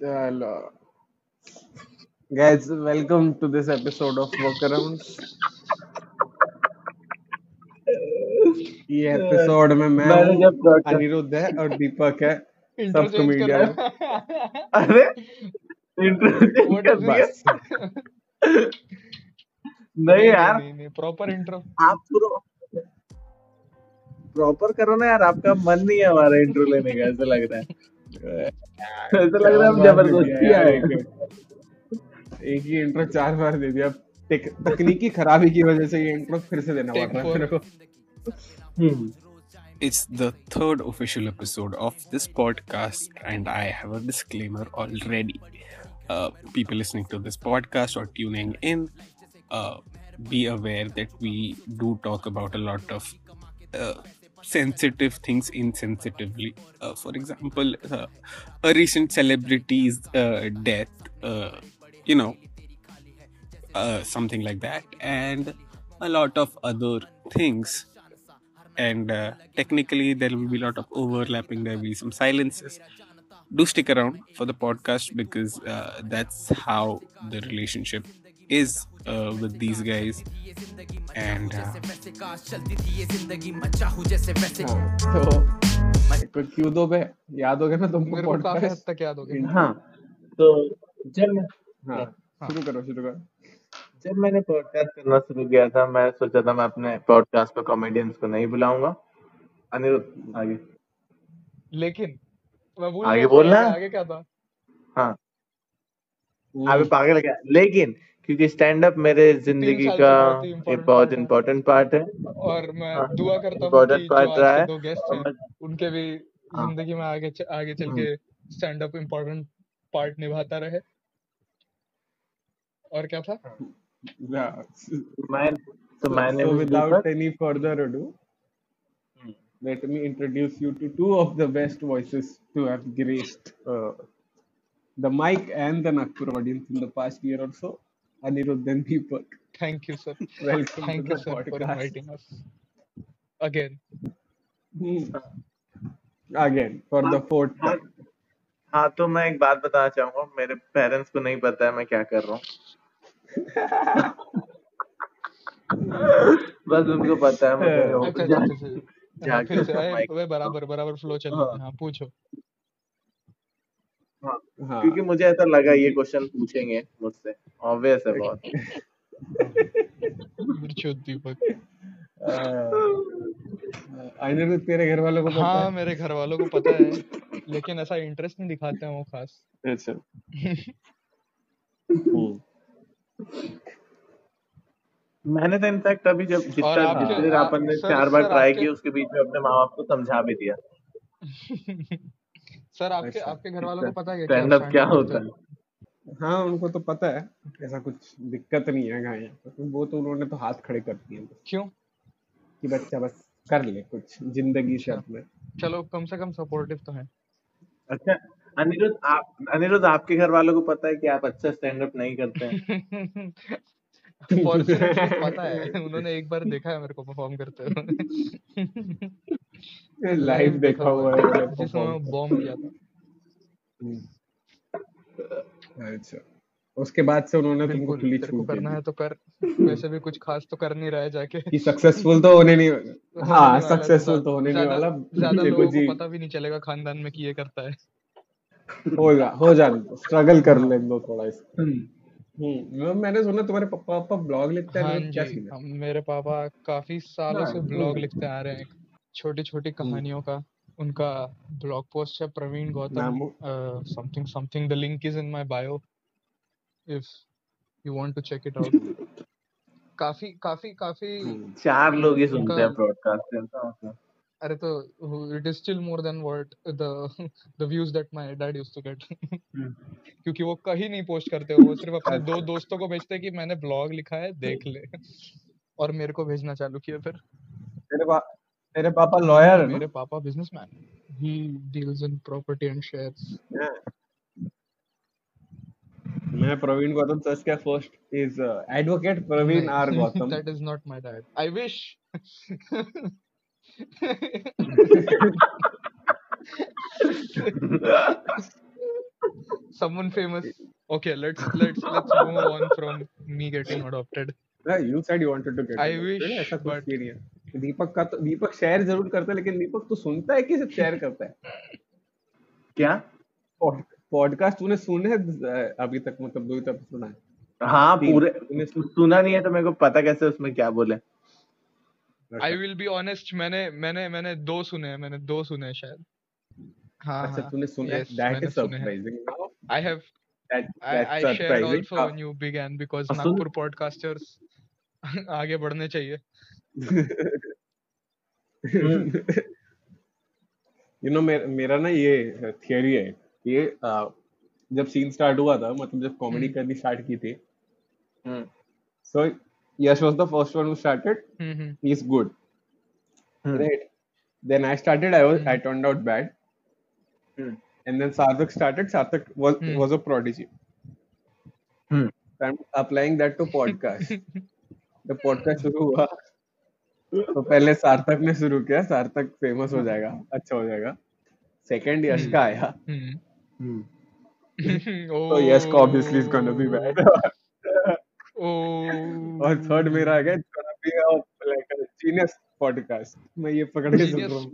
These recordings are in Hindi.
चलो। Guys welcome to this episode of workarounds ये एपिसोड में मैं अनिरुद्ध है और दीपक है सब है। अरे नहीं यार नहीं नहीं प्रॉपर इंट्रो आप प्रॉपर करो ना यार आपका मन नहीं है हमारा इंट्रो लेने का ऐसा लग रहा है ऐसा लग रहा है हम ज़बरदस्ती आए एक एक ही इंट्रो चार बार दे दिया तकनीकी खराबी की वजह से ये इंट्रो फिर से देना पड़ रहा है मेरे को हम्म It's the third official episode of this podcast, and I have a disclaimer already. Uh, people listening to this podcast or tuning in, uh, be aware that we do talk about a lot of uh, sensitive things insensitively. Uh, for example, uh, a recent celebrity's uh, death, uh, you know, uh, something like that, and a lot of other things and uh, technically there will be a lot of overlapping there will be some silences do stick around for the podcast because that's how the relationship is uh, with these guys. And uh, हाँ, तो क्यों दो याद हो गया ना तुमको पॉडकास्ट तक याद हो गया हाँ। तो जब हाँ शुरू करो शुरू करो। जब मैंने पॉडकास्ट करना शुरू किया था मैं सोचा था मैं अपने पॉडकास्ट पे कॉमेडियंस को नहीं बुलाऊँगा। अनिरुद्ध आगे। लेकिन मैं भूल आगे बोलना। आगे, आगे क्या था? हाँ। अबे पागल क्या? लेकिन क्योंकि स्टैंड अप मेरे ज़िंदगी का एक बहुत इम्पोर्टेंट पार्ट है और मैं हाँ, दुआ करता हूँ कि जो रहा है दो गेस्ट हैं उनके भी हाँ। ज़िंदगी में आगे च, आगे चल हम्म। के स्टैंड अप इम्पोर्टेंट पार्ट निभाता रहे और क्या था Yeah. मैं तो So, मैंने so without any further ado, hmm, let me introduce you to two of the best voices to have graced uh, the mic and the Nagpur audience in the past year or so. Anirudh and Deepak. Thank you sir Welcome to the sir for podcast. Inviting us again Hmm. Again, for the fourth हाँ time. हाँ तो मैं एक बात बताना चाहूँगा मेरे पेरेंट्स को नहीं पता है मैं क्या कर रहा हूँ बस उनको पता है मैं अच्छा अच्छा अच्छा। हाँ, बराबर बराबर फ्लो चल हाँ। रहा है हाँ पूछो हाँ हाँ। क्योंकि मुझे ऐसा लगा ये क्वेश्चन पूछेंगे मुझसे। ऑब्वियस है बहुत। दीपक। तेरे घर वालों को हाँ है। मेरे घर वालों को पता है लेकिन ऐसा इंटरेस्ट नहीं दिखाते हैं वो खास। अच्छा। हम्म। मैंने तो इनफैक्ट अभी जब जितना जितने अपन ने चार बार ट्राई किया उसके बीच में अपने माँ बाप को समझा भी दिया। सर आपके अच्छा आपके घर वालों को पता है क्या स्टैंड अप क्या होता है? हाँ उनको तो पता है ऐसा कुछ दिक्कत नहीं है यहाँ पे। वो तो उन्होंने तो हाथ खड़े कर दिए क्यों? कि बच्चा बस कर ले कुछ ज़िंदगी अच्छा। शर्त में चलो कम से कम सपोर्टिव तो है। अच्छा अनिरुद्ध आप अनिरुद्ध आपके घर वालों को पता है कि आप अच्छा स्टैंड अप नहीं करते हैं? पता है। उन्होंने एक बार देखा है मेरे को परफॉर्म करते हुए। लाइव देखा हुआ है जिसमें बॉम्ब किया था। हम्म, अच्छा। उसके बाद से उन्होंने तुमको खुली छूट करना है तो कर। वैसे भी कुछ खास तो कर नहीं रहा है जाके। कि सक्सेसफुल तो होने नहीं होने हाँ है सक्सेसफुल तो होने नहीं वाला। ज़्यादा लोगों को पता भी नहीं चलेगा खानदान में कि ये करता है। हो जा हो जाने दो। स्ट्रगल कर हाँ ले दो थोड़ा इसका। हम्म, हम्म मैंने सुना तुम्हारे पापा पापा ब्लॉग लिखते हैं हाँ अनिरुद्ध क्या सीन है? मेरे पापा काफ़ी सालों हाँ से ब्लॉग लिखते आ रहे हैं छोटी छोटी हम्म, कहानियों का उनका ब्लॉग पोस्ट है Praveen Gautam something something the link is in my bio if you want to check it out काफ़ी काफ़ी काफ़ी हम्म, चार लोग ही सुनते हैं मतलब अरे तो it is still more than what the the views that my dad used to get क्योंकि वो कहीं नहीं पोस्ट करते वो सिर्फ़ अपने दो अच्छा दोस्तों को भेजते हैं कि मैंने ब्लॉग लिखा है देख ले। और मेरे को भेजना चालू किया फिर। तेरे पा तेरे पापा लॉयर मेरे पापा businessman he deals in property and shares मैं प्रवीण गौतम सर्च किया first is advocate Praveen R Gautam. That is not my dad. I wish Someone famous. Okay, let's let's let's move on from me getting adopted. You said you wanted to get I wish, ऐसा कुछ but- भी नहीं है। दीपक का तो दीपक शेयर ज़रूर करता है लेकिन दीपक तो सुनता है कि सिर्फ़ शेयर करता है? क्या? पॉडकास्ट तूने सुने हैं अभी तक? मतलब दो ही तक सुना है हाँ पूरे सुना नहीं है तो मेरे को पता कैसे उसमें क्या बोले। I will be honest. मैंने मैंने मैंने दो सुने हैं मैंने दो सुने हैं शायद. हाँ अच्छा हाँ. तूने सुना that is surprising now I have that I I that's shared surprising also when you began because हाँ, सुन- नागपुर podcasters आगे बढ़ने चाहिए. यू नो मेरा ना ये थियरी है ये जब सीन स्टार्ट हुआ था मतलब जब कॉमेडी हम्म। करनी स्टार्ट की थी हम्म, सो Yash was the first one who started hmm hmm he is good hmm, right then i started i was i Hmm. turned out bad hmm, and then sarthak started sarthak was Hmm. was a prodigy hmm, so i'm applying that to podcast the podcast शुरू हुआ तो पहले सार्थक ने शुरू किया सार्थक फेमस हो जाएगा अच्छा हो जाएगा सेकंड यश का आया हम्म. हम्म। तो यश का obviously is gonna be bad Oh. और थर्ड मेरा आ अ जीनियस पॉडकास्ट मैं ये पकड़ के सुन रहा हूँ।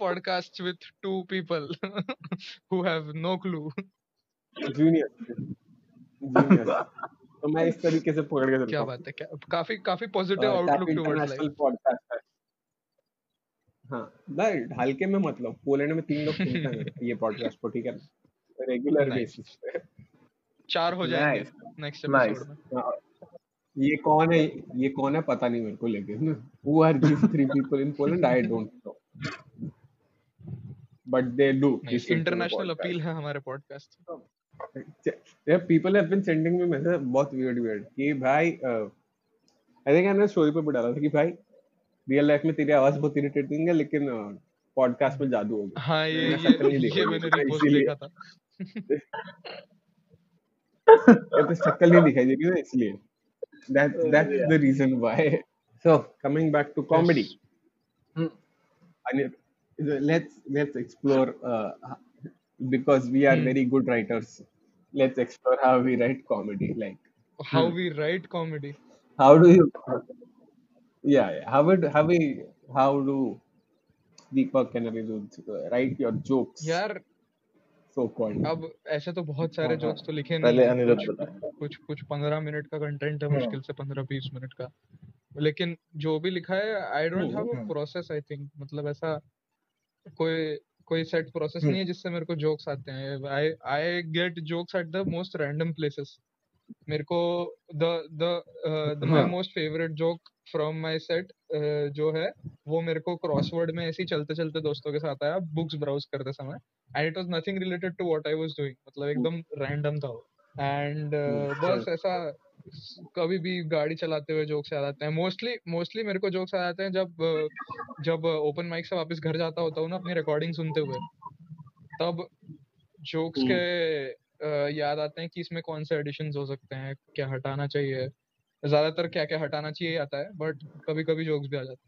Podcast with two people who have no clue. Junior junior तो मैं इस तरीके से पकड़ के क्या बात है क्या काफ़ी काफ़ी positive outlook towards life podcast है। हाँ नहीं हल्के में मतलब पोलैंड में तीन लोग सुनते हैं ये पॉडकास्ट को ठीक है रेगुलर बेसिस पे। चार हो जाएँगे नेक्स्ट एपिसोड में। हाँ, ये कौन है ये कौन है पता नहीं मेरे को लेकिन who are these three people in Poland I don't know but they do international appeal है हमारे podcast people have been sending me message बहुत weird weird कि भाई आई थिंक मैंने स्टोरी पे डाला था कि भाई रियल लाइफ में तेरी आवाज़ बहुत इरिटेटिंग है लेकिन पॉडकास्ट में जादू हो गया। हाँ ये ये मैंने तक, रिपोस्ट देखा था। या तो शक्ल नहीं दिखाई देगी ना इसलिए। That that's Yeah. the reason why so coming back to comedy Yes. Hmm. and let's let's explore uh, because we are Hmm. very good writers let's explore how we write comedy like how Hmm. we write comedy how do you yeah, yeah. how would how we how do Deepak and Anirudh uh, write your jokes यार so कॉल्ड अब ऐसे तो बहुत सारे हाँ, हाँ। जोक्स तो लिखे नहीं पहले अनिरुद्ध कुछ कुछ कुछ पंद्रह मिनट का कंटेंट है हाँ। मुश्किल से पंद्रह बीस मिनट का लेकिन जो भी लिखा है I don't have a. Process I think मतलब ऐसा कोई कोई सेट प्रोसेस हम्म। नहीं है जिससे मेरे को जोक्स आते हैं I I get jokes at the most random places मेरे को the the my. Most favourite joke from my set जो है वो मेरे को क्रॉसवर्ड में ऐसे चलते चलते दोस्तों के साथ आया बुक्स ब्राउज करते समय। And it was nothing related to what I was doing मतलब एकदम रैंडम था एंड बस ऐसा कभी भी गाड़ी चलाते हुए जोक्स याद आते हैं। मोस्टली मोस्टली मेरे को जोक्स याद आते हैं जब uh, जब ओपन माइक से वापस घर जाता होता हूँ ना अपनी रिकॉर्डिंग सुनते हुए तब जोक्स के uh, याद आते हैं कि इसमें कौन से एडिशन हो सकते हैं क्या हटाना चाहिए? ज़्यादातर क्या क्या हटाना चाहिए आता है बट कभी कभी जोक्स भी आ जाते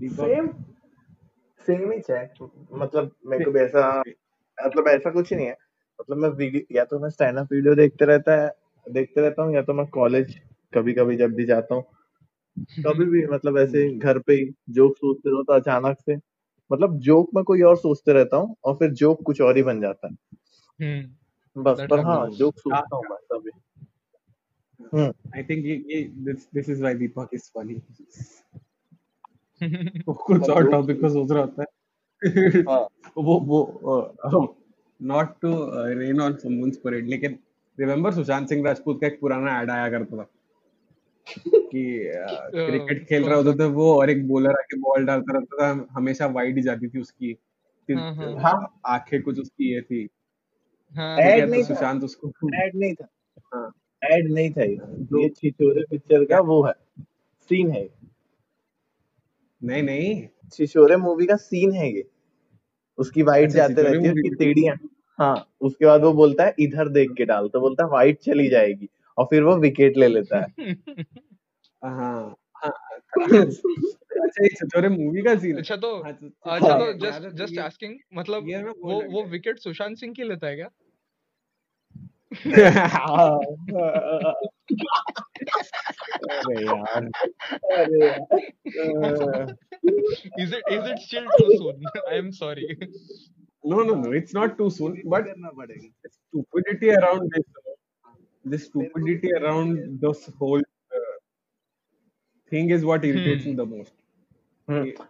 Deepak? सेम सेम ही है मतलब मेरे को भी ऐसा मतलब ऐसा कुछ नहीं है। मतलब मैं वीडियो या तो मैं स्टैंड अप वीडियो देखते रहता है देखते रहता हूँ या तो मैं कॉलेज कभी कभी जब भी जाता हूँ। कभी भी मतलब ऐसे घर पे ही जोक सोचते रहो तो अचानक से मतलब जोक में कोई और सोचते रहता हूँ और फिर जोक कुछ और ही बन जाता है। बस पर हाँ happens. जोक सोचता हूँ मैं तभी हम्म। I think ये, ये this this is why Deepak is funny. वो कुछ और टॉपिक सोच रहा होता है। हाँ। वो वो not to rain on someone's parade लेकिन रिमेम्बर सुशांत सिंह राजपूत का एक पुराना ऐड आया करता था। कि क्रिकेट खेल रहा होता था वो और एक बॉलर आके बॉल डालता रहता था हमेशा वाइड ही जाती थी उसकी। हाँ, हाँ। आँखें कुछ उसकी ये थी। ऐड तो नहीं सुशांत उसको ऐड नहीं था। हाँ। ऐड नहीं था ये। छिछोरे पिक्चर का वो है। सीन है नहीं नहीं। छिछोरे मूवी का सीन है ये। उसकी वाइट अच्छा जाते रहती है उसकी टेढ़ियाँ हाँ उसके बाद वो बोलता है इधर देख के डाल। तो बोलता है वाइट चली जाएगी। और फिर वो विकेट ले लेता है। हाँ हाँ। अच्छा मूवी का सीन अच्छा तो हाँ तो, तो अच्छा हाँ तो जस्ट है तो जस्ट आस्किंग मतलब वो वो विकेट सुशांत सिंह की लेता है क्या अरे यार अरे is it is it still too soon i am sorry no no no it's not too soon but stupidity around this the stupidity around this whole uh, thing is what irritates hmm me the most हम्म,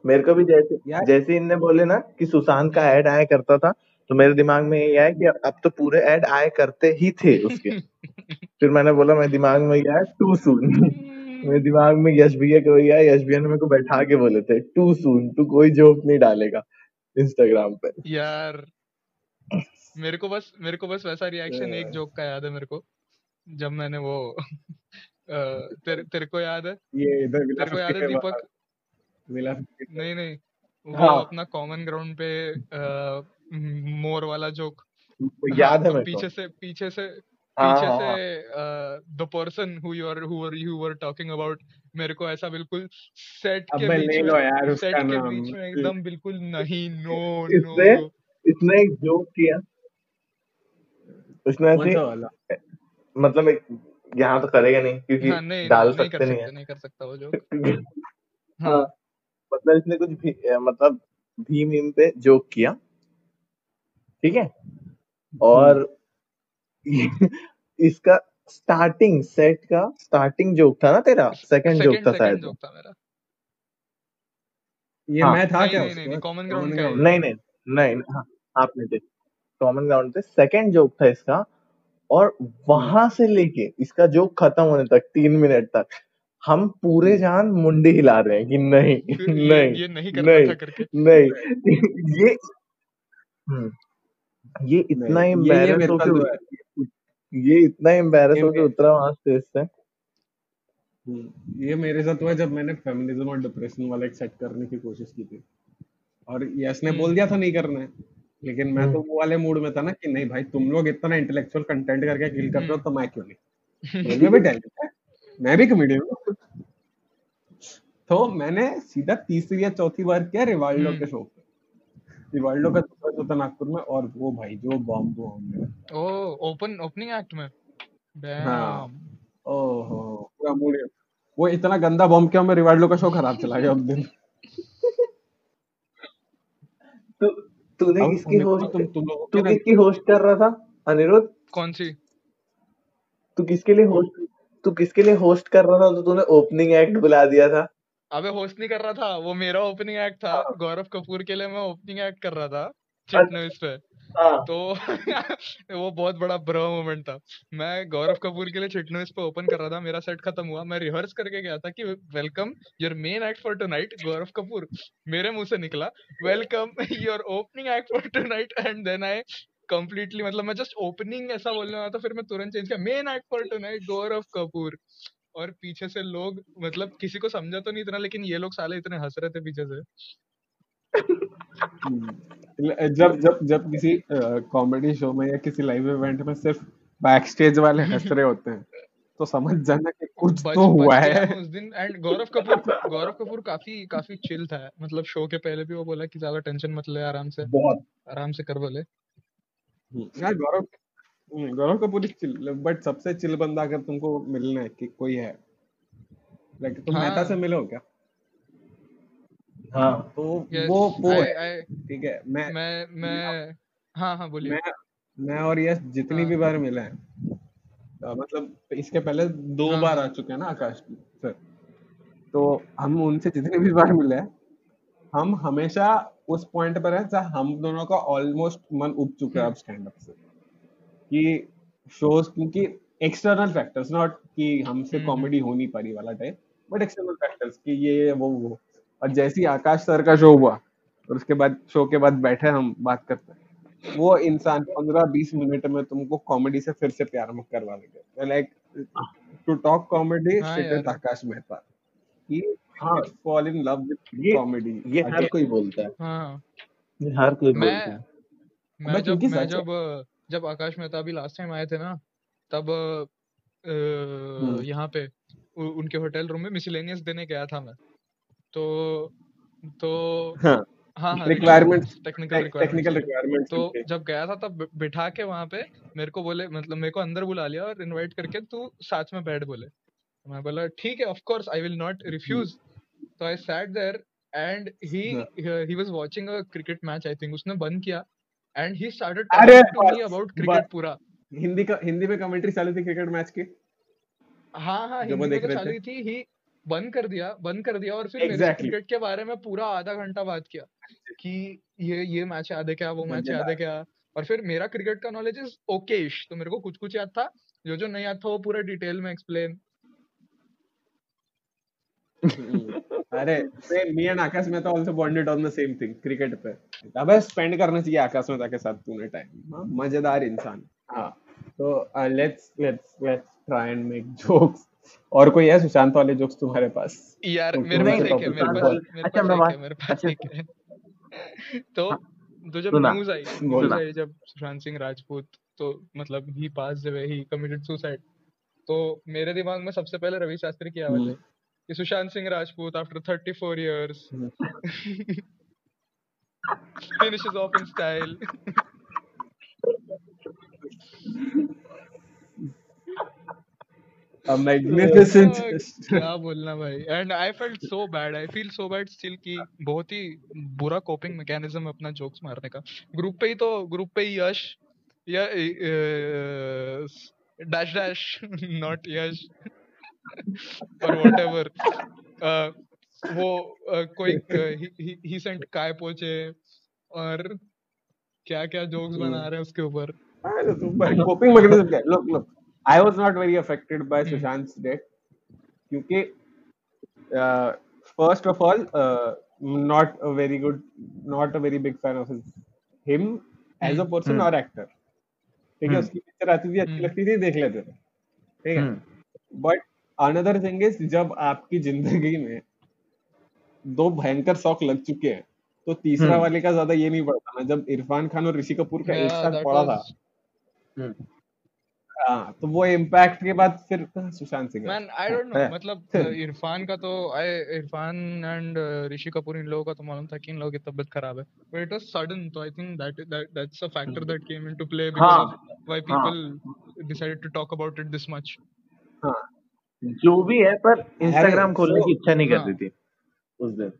मेरे को भी जैसे यार जैसे इनने बोले ना कि सुशांत का ऐड आया करता था तो मेरे दिमाग में ये आया कि अब तो पूरे ऐड आए करते ही थे उसके। फिर मैंने बोला मेरे दिमाग में ये आया टू सून मेरे दिमाग में यश भैया का आया यश भैया ने मेरे को बैठा के बोले थे टू सून तू कोई जोक नहीं डालेगा इंस्टाग्राम पे. यार मेरे को बस मेरे को बस वैसा रिएक्शन एक जोक का याद है मेरे को जब मैंने वो तेरे तेरे को याद है? ये तेरे को याद है दीपक? विला नहीं नहीं वो हाँ। अपना कॉमन ग्राउंड पे अ, मोर वाला जोक हाँ याद है तो मेरे पीछे से पीछे से हाँ पीछे हाँ से हाँ। The person who you are who are you were talking about मेरे को ऐसा बिल्कुल सेट के बीच में यार सेट के बीच में एकदम बिल्कुल नहीं नो इसने नो इसने एक जोक किया। उसने ऐसे मतलब एक यहाँ तो करेगा नहीं क्योंकि हाँ नहीं डाल नहीं नहीं कर सकते नहीं सकते नहीं कर सकता वो जोक हाँ। हाँ। मतलब इसने कुछ भी मतलब भीम मीम पे जोक किया। ठीक है? और इसका स्टार्टिंग सेट का स्टार्टिंग जोक था ना तेरा? सेकंड जोक था शायद। जोक था मेरा। ये हाँ। मैं था नहीं क्या नहीं नहीं कॉमन ग्राउंड का नहीं नहीं नहीं नहीं, हाँ आपने थे कॉमन ग्राउंड पे सेकंड जोक था इसका। और वहाँ से लेके इसका जोक खत्म होने तक तीन मिनट तक हम पूरे हम्म। जान मुंडी हिला रहे हैं कि नहीं नहीं ये नहीं करना नहीं था करके? नहीं। ये हम्म, ये इतना एम्बेरस होके ये इतना एम्बेरस होके उतरा वहाँ स्टेज से। हम्म, ये मेरे साथ हुआ जब मैंने फेमिनिज्म और डिप्रेशन वाला एक सेट करने की कोशिश की थी। और यश ने बोल दिया था नहीं करना है लेकिन मैं तो वो वाले मूड में था ना कि नहीं भाई तुम लोग इतना इंटेलेक्चुअल कंटेंट करके किल कर रहे हो तो मैं क्यों नहीं? मेरे भी टैलेंट है मैं भी कॉमेडियन हूँ। तो मैंने सीधा तीसरी या चौथी बार किया रिवाल्डो के हम्म शो पे। रिवाल्डो का दूसरा शो था नागपुर में और वो भाई जो बॉम्ब बॉम्ब ओ ओपन ओपनिंग एक्ट में? हाँ। ओहो पूरा मूड वो इतना गंदा बॉम्ब किया मैं रिवाल्डो का शो खराब चला गया उस दिन। तू तूने किसकी होस्ट तुम तुम लोगों तू किसकी होस्ट कर रहा था अनिरुद्ध? कौन सी? तू किसके लिए होस्ट तू किसके लिए होस्ट कर रहा था? तो तूने ओपनिंग एक्ट बुला दिया था। अबे होस्ट नहीं कर रहा था वो मेरा ओपनिंग एक्ट था। हाँ। गौरव कपूर के लिए मैं ओपनिंग एक्ट कर रहा था अच्छा। पे। हाँ। तो वो बहुत बड़ा ब्रो मोमेंट था। मैं गौरव कपूर के लिए चिट न्यूज़ पे ओपन कर रहा था मेरा सेट खत्म हुआ। मैं रिहर्स करके गया था कि welcome your main act for tonight Gaurav Kapoor. मेरे मुँह से निकला welcome your opening act for tonight and then I completely मतलब मैं जस्ट ओपनिंग ऐसा बोलने वाला था फिर मैं तुरंत चेंज किया। Main act for tonight Gaurav Kapoor और पीछे से लोग मतलब किसी को समझा तो नहीं इतना लेकिन ये लोग साले इतने हंस रहे थे पीछे से। हम्म, जब जब जब किसी कॉमेडी शो में या किसी लाइव इवेंट में सिर्फ़ बैक स्टेज वाले हंस रहे होते हैं तो समझ जाना कि कुछ बच तो हुआ बच है। उस दिन। एंड गौरव कपूर गौरव कपूर काफ़ी काफ़ी चिल था। मतलब शो के पहले भी वो बोला कि ज़्यादा टेंशन मत ले आराम से बहुत। आराम से कर बोले हम्म, यार Gaurav hmm, Gaurav Kapoor is chill but सबसे चिल बंदा अगर तुमको मिलना है कि कोई है लाइक तुम मेहता से हाँ मिले हो क्या? हाँ। तो यस वो वो आई है आई ठीक है मैं मैं मैं हाँ हाँ बोलिए। मैं मैं और यश जितनी भी हाँ बार मिले हैं अ, मतलब इसके पहले दो हाँ। बार आ चुके हैं ना आकाश सर तो हम उनसे जितनी भी बार मिले हैं हम हमेशा उस पॉइंट पर हैं जहाँ हम दोनों का ऑलमोस्ट मन उब चुका है अब स्टैंड अप से। कि शोज़ क्योंकि एक्सटर्नल फैक्टर्स नॉट कि हमसे हम्म। हम्म कॉमेडी हो नहीं पा रही वाला टाइप बट एक्सटर्नल फैक्टर्स कि ये वो वो। और जैसे ही आकाश सर का शो हुआ और उसके बाद शो के बाद बैठे हम बात करते हैं। वो इंसान पंद्रह बीस मिनट में तुमको कॉमेडी से फिर से प्यार करवा देगा। Like to talk comedy Akash Mehta. हाँ। Fall in love with comedy ये हर कोई बोलता है। हाँ। ये हर कोई मैं बोलता है। मैं जब मैं जब जब आकाश मेहता भी लास्ट टाइम आए थे ना तब हम्म। यहाँ पे उ- उनके होटल रूम में मिसलेनियस देने गया था मैं। तो तो हाँ। हाँ हाँ टेक्निकल टेक्निकल रिक्वायरमेंट्स तो जब गया था तब बिठा के वहाँ पे मेरे को बोले मतलब मेरे को अंदर बुला लिया और इनवाइट करके तू साथ में बैठ बोले। तो मैं बोला ठीक है of course I will not refuse तो I sat there and he हाँ। Was watching a cricket match I think उसने बंद किया and he started to me about. Cricket पूरा हिंदी का हिंदी में कमेंट्री चालू थी क्रिकेट मैच की हाँ हाँ हिंदी में तो रहे चालू थे। ही बंद कर दिया बंद कर दिया और फिर मेरे Exactly. क्रिकेट के बारे में पूरा आधा घंटा बात किया कि ये ये मैच याद है क्या वो मैच याद है क्या और फिर मेरा क्रिकेट का नॉलेज इज़ ओकेश तो मेरे को कुछ कुछ याद था जो जो नहीं याद था वो पूरा डिटेल में एक्सप्लेन। अरे सेम मी एंड आकाश में तो also bonded on the same thing cricket पे. अबे स्पेंड करना चाहिए आकाश में के साथ तूने टाइम मज़ेदार इंसान. हाँ तो let's let's let's try and make jokes और कोई है सुशांत वाले जोक्स तुम्हारे पास? यार तो मेरे पास एक है मेरे पास मेरे अच्छा, पास एक है पास एक है। तो तो जब न्यूज़ आई न्यूज़ आई जब सुशांत सिंह राजपूत तो मतलब he pass away he committed suicide तो मेरे दिमाग में सबसे पहले रवि शास्त्री की आवाज़ हम्म। आई। Sushant Singh Rajput after 34 years finishes off in style. A magnificent. हाँ, क्या बोलना भाई? And I felt so bad I feel so bad still कि बहुत ही बुरा कोपिंग मैकेनिज्म है अपना जोक्स मारने का। ग्रुप पे ही तो ग्रुप पे ही यश या डैश डैश नॉट यश। और व्हाटएवर वो uh, कोई ही सेंट काय पोचे और क्या क्या जोक्स बना रहे हैं उसके ऊपर coping mechanism क्या है? look look I was not very affected by Hmm. Sushant's death क्योंकि uh, first of all uh, not a very good not a very big fan of his him as a Hmm. person Hmm. or actor ठीक है Hmm. उसकी पिक्चर आती थी अच्छी Hmm. लगती थी देख लेते थे ठीक है hmm, but another thing is जब आपकी ज़िंदगी में दो भयंकर शौक लग चुके हैं तो तीसरा हम्म। वाले का ज़्यादा ये नहीं पड़ता ना। जब इरफान खान और ऋषि कपूर का एक साथ पड़ा था। was हम्म, हाँ तो वो इम्पैक्ट के बाद फिर Sushant Singh man I don't know मतलब इरफान का तो आई इरफान एंड ऋषि कपूर इन लोगों का तो मालूम था कि इन लोगों की तबीयत खराब है। बट इट वाज सडन तो I think that that that's a factor that came into play because हाँ, व्हाई हाँ। People decided to talk about it this much हाँ। जो भी है पर इंस्टाग्राम खोलने की इच्छा नहीं कर हाँ। रही थी उस दिन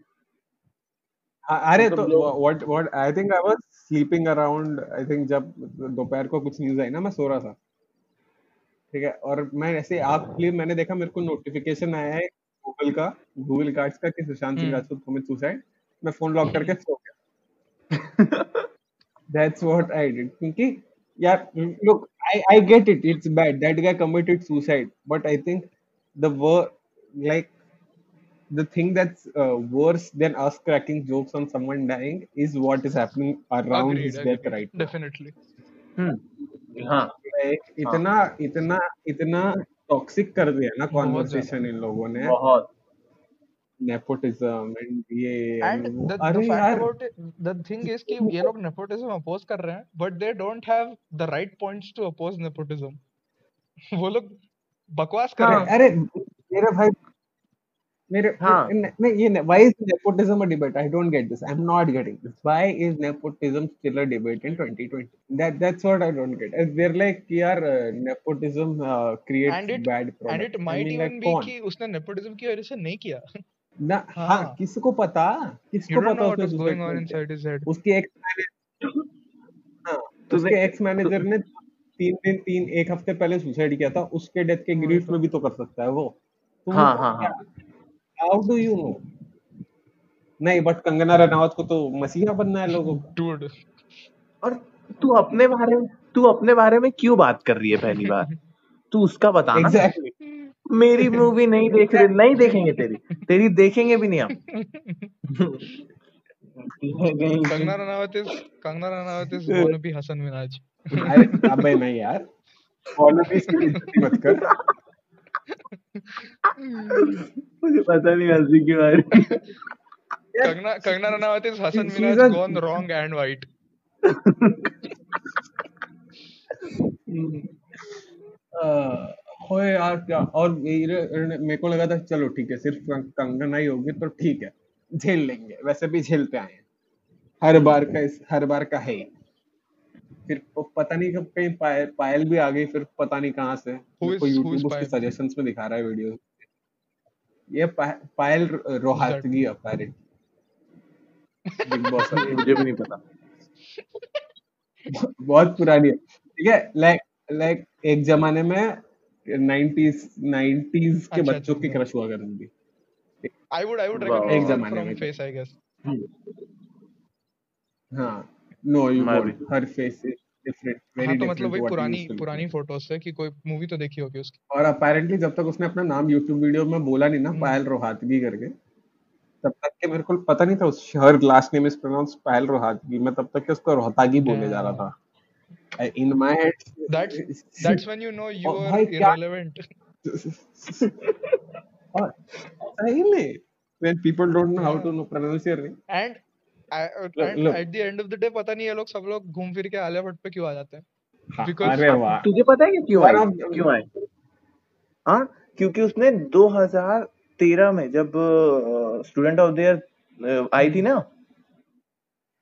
हाँ, अरे तो मतलब what what I think I was sleeping around I think जब दोपहर को कुछ न्यूज़ आई ना मैं सो रहा था ठीक है और मैं ऐसे आप क्लिप मैंने देखा मेरे को नोटिफिकेशन आया है गूगल का गूगल कार्ड्स का कि सुशांत सिंह हम्म। राजपूत कमिट सुसाइड मैं फ़ोन लॉक करके सो गया दैट्स व्हाट आई डिड क्योंकि यार look I I get it it's bad that guy committed suicide but I think the were like the thing that's uh, worse than us cracking jokes on someone dying is what is happening around agreed his death agreed right now. definitely hmm, हाँ Like, इतना इतना इतना टॉक्सिक कर दिया ना कॉन्वर्सेशन इन लोगों ने बहुत नेपोटिज्म एंड ये the, the अरे fact यार about it the thing is कि ये लोग nepotism oppose कर रहे हैं but they don't have the right points to oppose nepotism वो लोग बकवास कर हाँ, अरे मेरे भाई मेरे हाँ। न- न- ये why is nepotism a debate i don't get this i'm not getting this why is nepotism still a debate in 2020 that that's what i don't get And they're like yaar uh, nepotism uh, creates and it bad products and it might I mean, even like, be कौन? कि उसने nepotism की वजह से नहीं किया ना हाँ। हाँ किसको पता किसको पता उसने going on inside his head उसके एक्स हाँ तो उसके एक्स मैनेजर ने तीन दिन तीन एक हफ़्ते पहले सुसाइड किया था उसके डेथ के ग्रीफ तो। में भी तो कर सकता है वो। हाँ, हाँ, हाँ। हाउ डू यू नो नहीं बट कंगना रनावत को तो मसीहा बनना है लोगों को। और तू अपने बारे में तू अपने बारे में क्यों बात कर रही है पहली बार तू उसका बता ना एग्जैक्टली मेरी मूवी नहीं देख रहे नहीं देखेंगे तेरी। तेरी देखेंगे भी नहीं हम Kangana Ranaut is Kangana Ranaut is wanna be Hasan Minaj अरे अबे नहीं यार। क्वालिटीज की इज़्ज़त मत कर। मुझे पता नहीं हँसी क्यों आ रही Kangana Kangana Ranaut is Hasan gone wrong and white Uh, ओए यार क्या? और मेरे मेरे को लगा था चलो ठीक है सिर्फ़ कंगना ही होगी तो ठीक है। झेल लेंगे वैसे भी झेलते आए हैं। हर बार का इस हर बार का है। ही। फिर वो पता नहीं कब कहीं पायल पायल भी आ गई फिर पता नहीं कहाँ से। यूट्यूब उसके सजेशंस में दिखा रहा है वीडियो ये पा- Payal Rohatgi apparent Bigg Boss मुझे भी नहीं पता। बहुत पुरानी है। ठीक है लाइक लाइक एक जमाने में 90s 90s के अच्छा, बच्चों की अच्छा। क्रश हुआ करती थी। I would I would Wow. recognize जमाने from face I guess. हाँ no you won't her face is different very हाँ तो मतलब वही पुरानी पुरानी फ़ोटोज़ से कि कोई मूवी तो देखी होगी उसकी। और अपेरेंटली जब तक उसने अपना नाम यूट्यूब वीडियो में बोला नहीं ना हम्म। पायल रोहातगी करके तब तक के मेरे को पता नहीं था उस her last name is pronounce Payal Rohatgi. मैं तब तक के उसको रोहतागी बोले जा रहा था। In my head That's that's when you know you और are में when people don't know how to know pronounce your name. And at the end of the day पता नहीं ये लोग सब लोग घूम फिर के आलिया भट्ट पे क्यों आ जाते हैं? हाँ, Because- अरे वाह। तुझे पता है कि क्यों आए? क्यों आए? हाँ क्योंकि उसने 2013 में जब स्टूडेंट ऑफ़ द ईयर आई थी ना?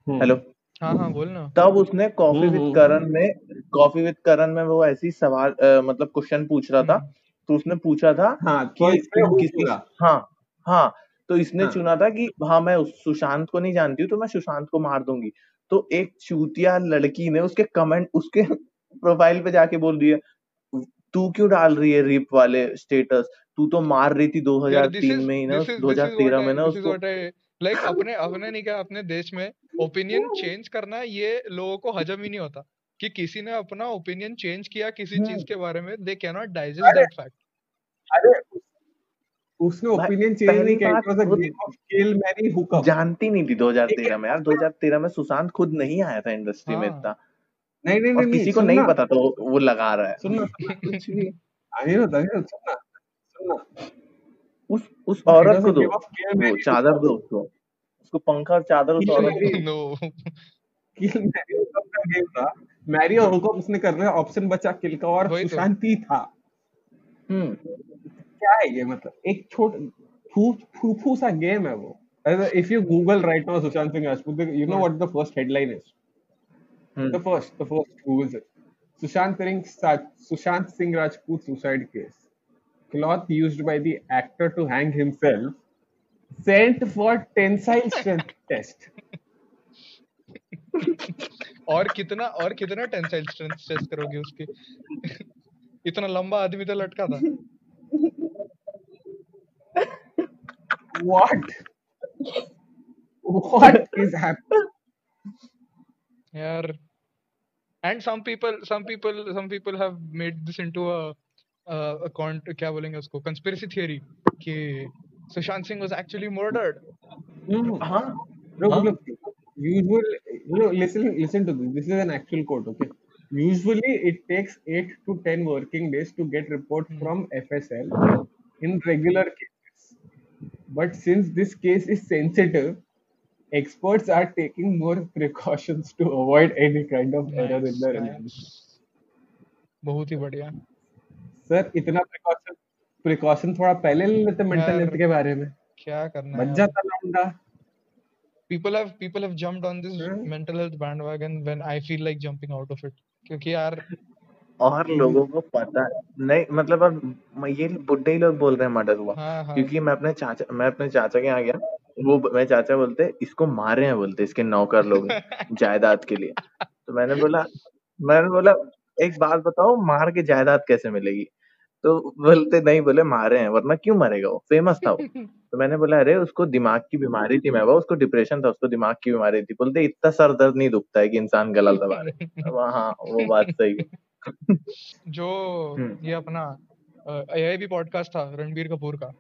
हम्म, हेलो हाँ हाँ बोल ना। तब उसने कॉफ़ी हम्म, विद हम्म, करण में कॉफ़ी विद करण में वो ऐसी सवाल मतलब क्वेश्चन पूछ रहा था। हम्म, तो उसने पूछा था हाँ कि किसी हाँ हाँ तो इसने हाँ। चुना था कि हाँ मैं उस सुशांत को नहीं जानती हूँ तो मैं सुशांत को मार दूँगी। तो एक चूतिया लड़की ने उसके कमेंट उसके प्रोफ़ाइल पे जाके बोल दिया तू क्यों डाल रही है रिप वाले स्टेटस तू तो मार रही थी यार this 2003 is में ही ना this is this 2013 में ना उसको I like अपने अपने नहीं क्या अपने देश में ओपिनियन चेंज करना ये लोगों को हजम ही नहीं होता। कि किसी ने अपना ओपिनियन चेंज किया किसी चीज़ के बारे में they can not digest that fact अरे उसने ओपिनियन चेंज नहीं किया it was a game of kill marry hookup जानती नहीं थी 2013 में यार 2013 में सुशांत खुद नहीं आया था इंडस्ट्री में हाँ। इतना। नहीं नहीं नहीं किसी को नहीं पता तो वो- लगा रहा है। सुनना सुनना कुछ भी अनिरुद्ध अनिरुद्ध सुनना सुनना। उस उस औरत को दो। वो चादर दो उसको। उसको पंखा और चादर उस औरत को। नो किल मैरी हुकअप का गेम था? मैरी और हुकअप उसने कर रहा ऑप्शन बचा किल का और तो। सुशांत ही था हम्म क्या है ये मतलब एक छोट फू फू फू सा गेम है वो if you google right now sushant singh rajput you know what the first headline is the hmm first the first googles it sushant singh sushant singh rajput suicide case cloth used by the actor to hang himself sent for tensile strength test और कितना और कितना टेंसाइल स्ट्रेंथ टेस्ट करोगे उसके? इतना लंबा आदमी तो लटका था। व्हाट व्हाट इज़ हैपनिंग यार and some people some people some people have made this into a account क्या बोलेंगे उसको? कंस्पिरेसी थ्योरी कि Sushant Singh was actually murdered हाँ। रुक know, listen, listen to this. This is an actual quote, okay? Usually, it takes eight to ten working days to get report from FSL in regular cases. But since this case is sensitive, experts are taking more precautions to avoid any kind of error in Nice, the nice. analysis. बहुत ही बढ़िया सर इतना precaution precaution थोड़ा पहले ले लेते मेंटल हेल्थ के बारे में क्या करना बच है जाता लौंडा people have people have jumped on this Hmm. mental health bandwagon when I feel like jumping out of it. क्योंकि यार और लोगों को पता नहीं मतलब अब ये बुड्ढे ही लोग बोल रहे हैं मर्डर हुआ। हाँ हाँ। क्योंकि मैं अपने चाचा मैं अपने चाचा के यहाँ गया। वो मेरे चाचा बोलते इसको मारे हैं बोलते इसके नौकर लोग जायदाद के लिए। तो मैंने बोला मैंने बोला एक बात बताओ मार के जायदाद कैसे मिलेगी? तो बोलते नहीं बोले मारे हैं वरना क्यों मरेगा वो? फ़ेमस था वो। तो मैंने बोला अरे उसको दिमाग की बीमारी थी मैं वो उसको डिप्रेशन था उसको दिमाग की बीमारी थी। बोलते इतना सर दर्द नहीं दुखता है कि इंसान गला दबा ले। अब हाँ वो बात सही है। जो हम्म। ये अपना एआईबी पॉडकास्ट था रणबीर कपूर का।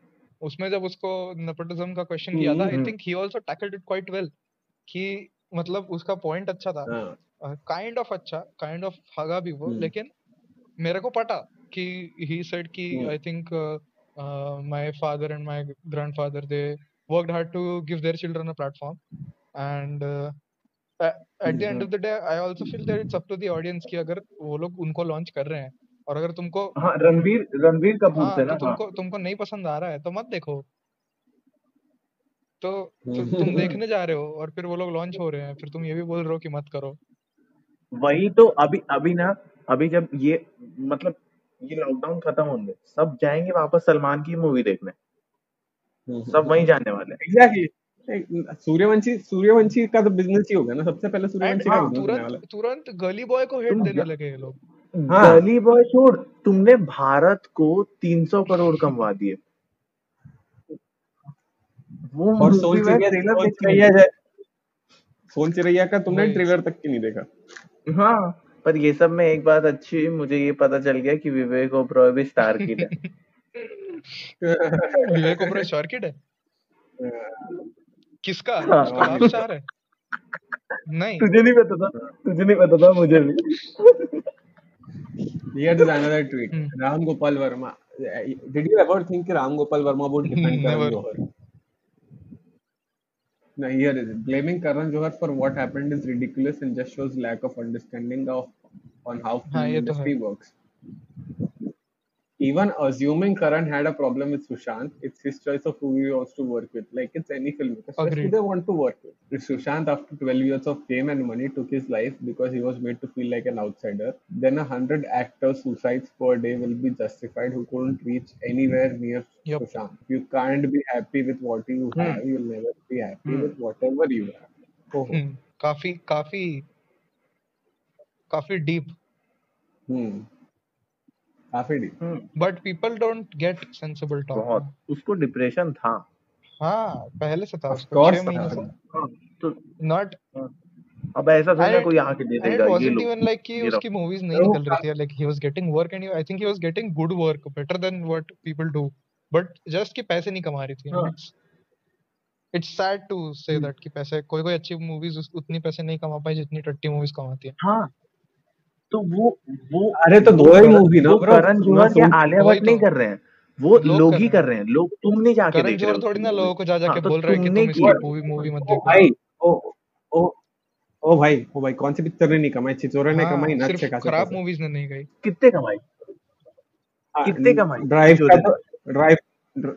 उसमें जब उसको नेपोटिज्म का क्वेश्चन किया था I. Think he also tackled it quite well कि मतलब उसका पॉइंट अच्छा था। हाँ। काइंड ऑफ़ अच्छा काइंड ऑफ़ हगा भी वो हम्म। लेकिन मेरे को पता कि ही सेड कि हम्म। I think my father and my grandfather they worked hard to give their children a platform and at the end hmm. Of the day I also feel that it's up to the audience कि अगर वो लोग उनको लॉन्च कर रहे हैं और अगर तुमको हाँ रणवीर रणवीर कपूर हाँ से तो ना हाँ। तुमको तुमको नहीं पसंद आ रहा है तो मत देखो। तो तु, तुम देखने जा रहे हो और फिर वो लोग लॉन्च हो रहे हैं फिर तुम ये भी बोल रहे हो कि मत करो। वही तो अभी अभी ना अभी जब ये मतलब ये लॉकडाउन खत्म होंगे सब जाएँगे वापस सलमान की मूवी देखने। सब वहीं जाने वाले हैं। एग्जैक्टली सूर्यवंशी सूर्यवंशी का तो बिज़नेस ही हो गया ना। सबसे पहले सूर्यवंशी का हाँ, बिज़नेस होने वाला तुरंत तुरंत गली बॉय को हिट देने लगे ये लोग। हाँ। गली बॉय छोड़ तुमने भारत को 300 करोड़ कमवा दिए। वो और में चिड़िया सोन चिड़ैया का तुमने ट्रेलर तक की नहीं देखा। हाँ। पर ये सब में एक बात अच्छी मुझे ये पता चल गया कि विवेक ओब्रॉय भी स्टार किड है। विवेक ओब्रॉय स्टार किड है? किसका? हाँ। स्टार है? नहीं। तुझे नहीं पता था? तुझे नहीं पता था मुझे भी। ये तो another tweet Ram Gopal Varma did you ever think कि राम गोपाल वर्मा वुड डिपेंड करेगा Now here is it. Blaming Karan Johar for what happened is ridiculous and just shows lack of understanding of on how film industry works even assuming Karan had a problem with Sushant, it's his choice of who he wants to work with. Like it's any filmmaker, especially Agreed. they want to work with. Sushant, after 12 years of fame and money, took his life because he was made to feel like an outsider, then a hundred actor suicides per day will be justified who couldn't reach anywhere near yep. Sushant. You can't be happy with what you hmm. have. You'll never be happy hmm. with whatever you have. Oh. Hmm. hmm. Coffee, coffee, coffee deep. Hmm. But people don't get sensible talk बहुत। उसको डिप्रेशन था। हाँ पहले से था उसको हाँ, तो नॉट अब ऐसा सोचना कोई यहाँ दे देगा ये लोग इवन लाइक कि उसकी मूवीज़ नहीं तो निकल रही थी like he was getting work and I think he was getting good work better than what people do but just कि पैसे नहीं कमा रही थी। It's sad to say that कि पैसे कोई कोई अच्छी मूवीज़ उतनी पैसे नहीं कमा पाई जितनी टट्टी मूवीज़ कमाती है। हाँ। तो वो वो अरे तो दो ही movie ना करण जौहर या आलिया भट्ट नहीं तो। कर रहे हैं। वो लोग ही कर रहे हैं। लोग तुम नहीं जाके देख रहे हो। थोड़ी ना लोगों को जा जा हाँ, के तो बोल रहा है कि तुमने तुम इसकी मूवी मूवी मत देखो। भाई ओ ओ ओ भाई ओ भाई कौन सी पिक्चर ने नहीं कमाई? छिचोरे ने हाँ कमाई ना अच्छे खासे खराब मूवीज़ ने नहीं गई कितने कमाई? हाँ, कितने कमाई? ड्राइव का तो ड्राइव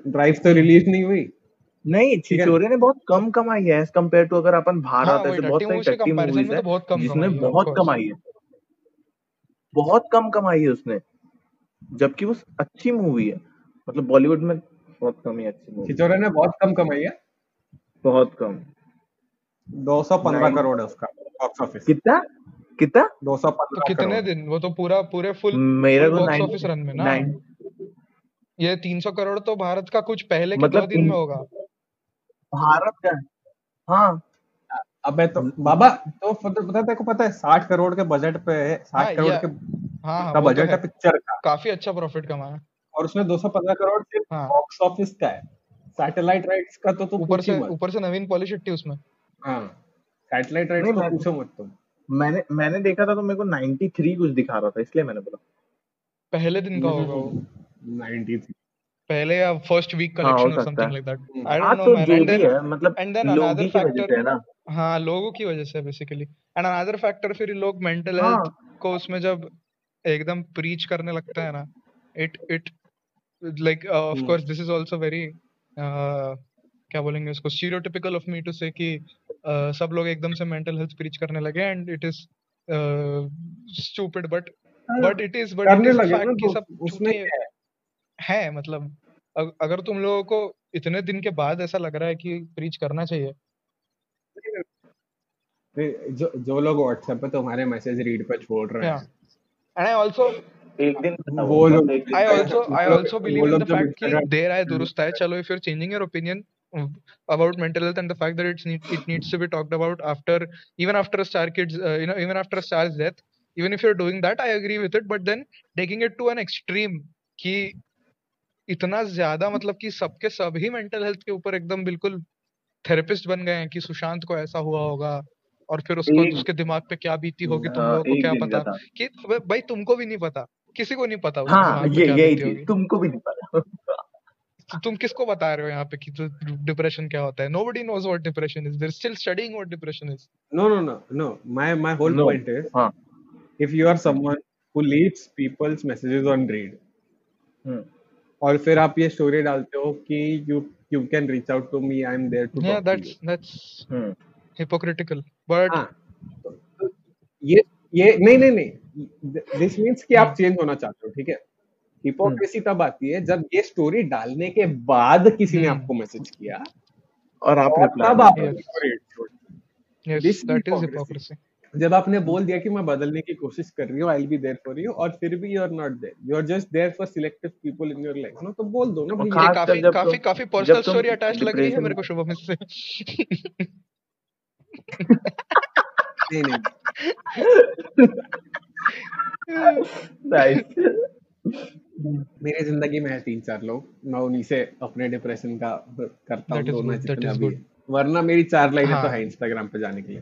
ड्राइव तो रिलीज़ नहीं हुई। नहीं छिछोरे ने बहुत कम कमाई है एज कंपेयर टू अगर अपन हाँ भारत वही ऐसे बहुत टट्टी सारी टट्टी मूवीज़ है तो बहुत कम जिसने है बहुत कमाई है। बहुत कम कमाई है उसने। जबकि वो अच्छी मूवी है। मतलब बॉलीवुड में बहुत कम ही अच्छी मूवी छिचोरे ने बहुत कम कमाई है। बहुत कम। 215 Nine- करोड़ है उसका बॉक्स ऑफ़िस कितना? कितना? 215 तो कितने करोड़। दिन? वो तो पूरा पूरे फुल मेरे को बॉक्स नाइन ऑफ़िस रन में ना। नाइन ये 300 करोड़ तो भारत का कुछ पहले के मतलब दो दिन में होगा। भारत का? हाँ। अबे तो बाबा तो पता तेरे को पता है 60 करोड़ के बजट पे है 60 हाँ, करोड़ के हाँ हाँ का तो बजट है। है पिक्चर का। काफ़ी अच्छा प्रॉफिट कमाया। और उसमें 215 करोड़ सिर्फ़ हाँ। बॉक्स ऑफ़िस का है। सैटेलाइट राइट्स का तो तू ऊपर से ऊपर से नवीन पॉलिशिट्टी उसमें। हाँ सैटेलाइट राइट्स तो पूछो मत तुम। मैंने मैंने देखा था तो मेरे को 93 कुछ दिखा रहा था इसलिए मैंने बोला। पहले दिन का होगा वो। 93 पहले या फ़र्स्ट वीक हाँ, कलेक्शन और something like that hmm. I हाँ don't know man and then है मतलब ही की वजह factor- से है ना। हाँ लोगों की वजह से बेसिकली एंड अनदर फैक्टर फिर लोग मेंटल हाँ। हेल्थ को उसमें जब एकदम प्रीच करने लगता है ना it it like of. Course this is also very क्या बोलेंगे उसको स्टीरियोटिपिकल ऑफ़ मी टू से कि uh, सब लोग एकदम से मेंटल हेल्थ प्रीच करने लगे and it is stupid but but it is but it is fact कि तो सब उसमें है है मतलब अगर तुम लोगों को इतने दिन के बाद ऐसा लग रहा है कि प्रीच करना चाहिए जो जो लोग व्हाट्सएप पे तुम्हारे मैसेज रीड पे छोड़ रहे हैं and i also एक दिन वो लोग- एक दिन I वो also I लोग- also वो believe in लोग the जो fact कि देर आए दुरुस्त आए चलो if you're changing your opinion uh, about mental health and the fact that it's need, it needs to be talked about after even after a star kid's uh, you know even after a star's death even if you're doing that I agree with it but then taking it to an extreme कि इतना ज़्यादा मतलब कि सबके सभी मेंटल हेल्थ के ऊपर एकदम बिल्कुल थेरेपिस्ट बन गए हैं कि सुशांत को ऐसा हुआ होगा और फिर उसको उसके दिमाग पे क्या बीती होगी तुम लोगों को क्या पता? कि भाई तुमको भी नहीं पता किसी को नहीं पता हाँ, तुमको भी नहीं पता। तो तुम किसको बता रहे हो यहाँ पे कि तो डिप्रेशन क्या होता है? Nobody knows what depression is they're still studying what depression is no no no no my my whole point is if you are someone who leaves people's messages on read और फिर आप ये स्टोरी डालते हो कि you you can reach out to me I am there too या दैट्स दैट्स But हाँ तो, तो ये ये नहीं नहीं नहीं दिस मीन्स कि आप चेंज होना चाहते हो ठीक है हिपोक्रेसी तब आती है जब ये स्टोरी डालने के बाद किसी ने। आपको मैसेज किया और आप तब आप Yes. yes, This is that is hypocrisy. hypocrisy. जब आपने बोल दिया कि मैं बदलने की कोशिश कर रही हूँ I be there for you और फिर भी you are not there you are just there for selective people in your life no तो बोल दो ना काफ़ी काफ़ी काफ़ी पर्सनल स्टोरी अटैच लग रही है मेरे को शुभम इससे नहीं नहीं। नाइस मेरी ज़िंदगी में है तीन चार लोग। मैं उन्हीं से अपने डिप्रेशन का करता हूँ दोनों जितना भी वरना मेरी चार लाइनें तो हाँ। है इंस्टाग्राम पे जाने के लिए।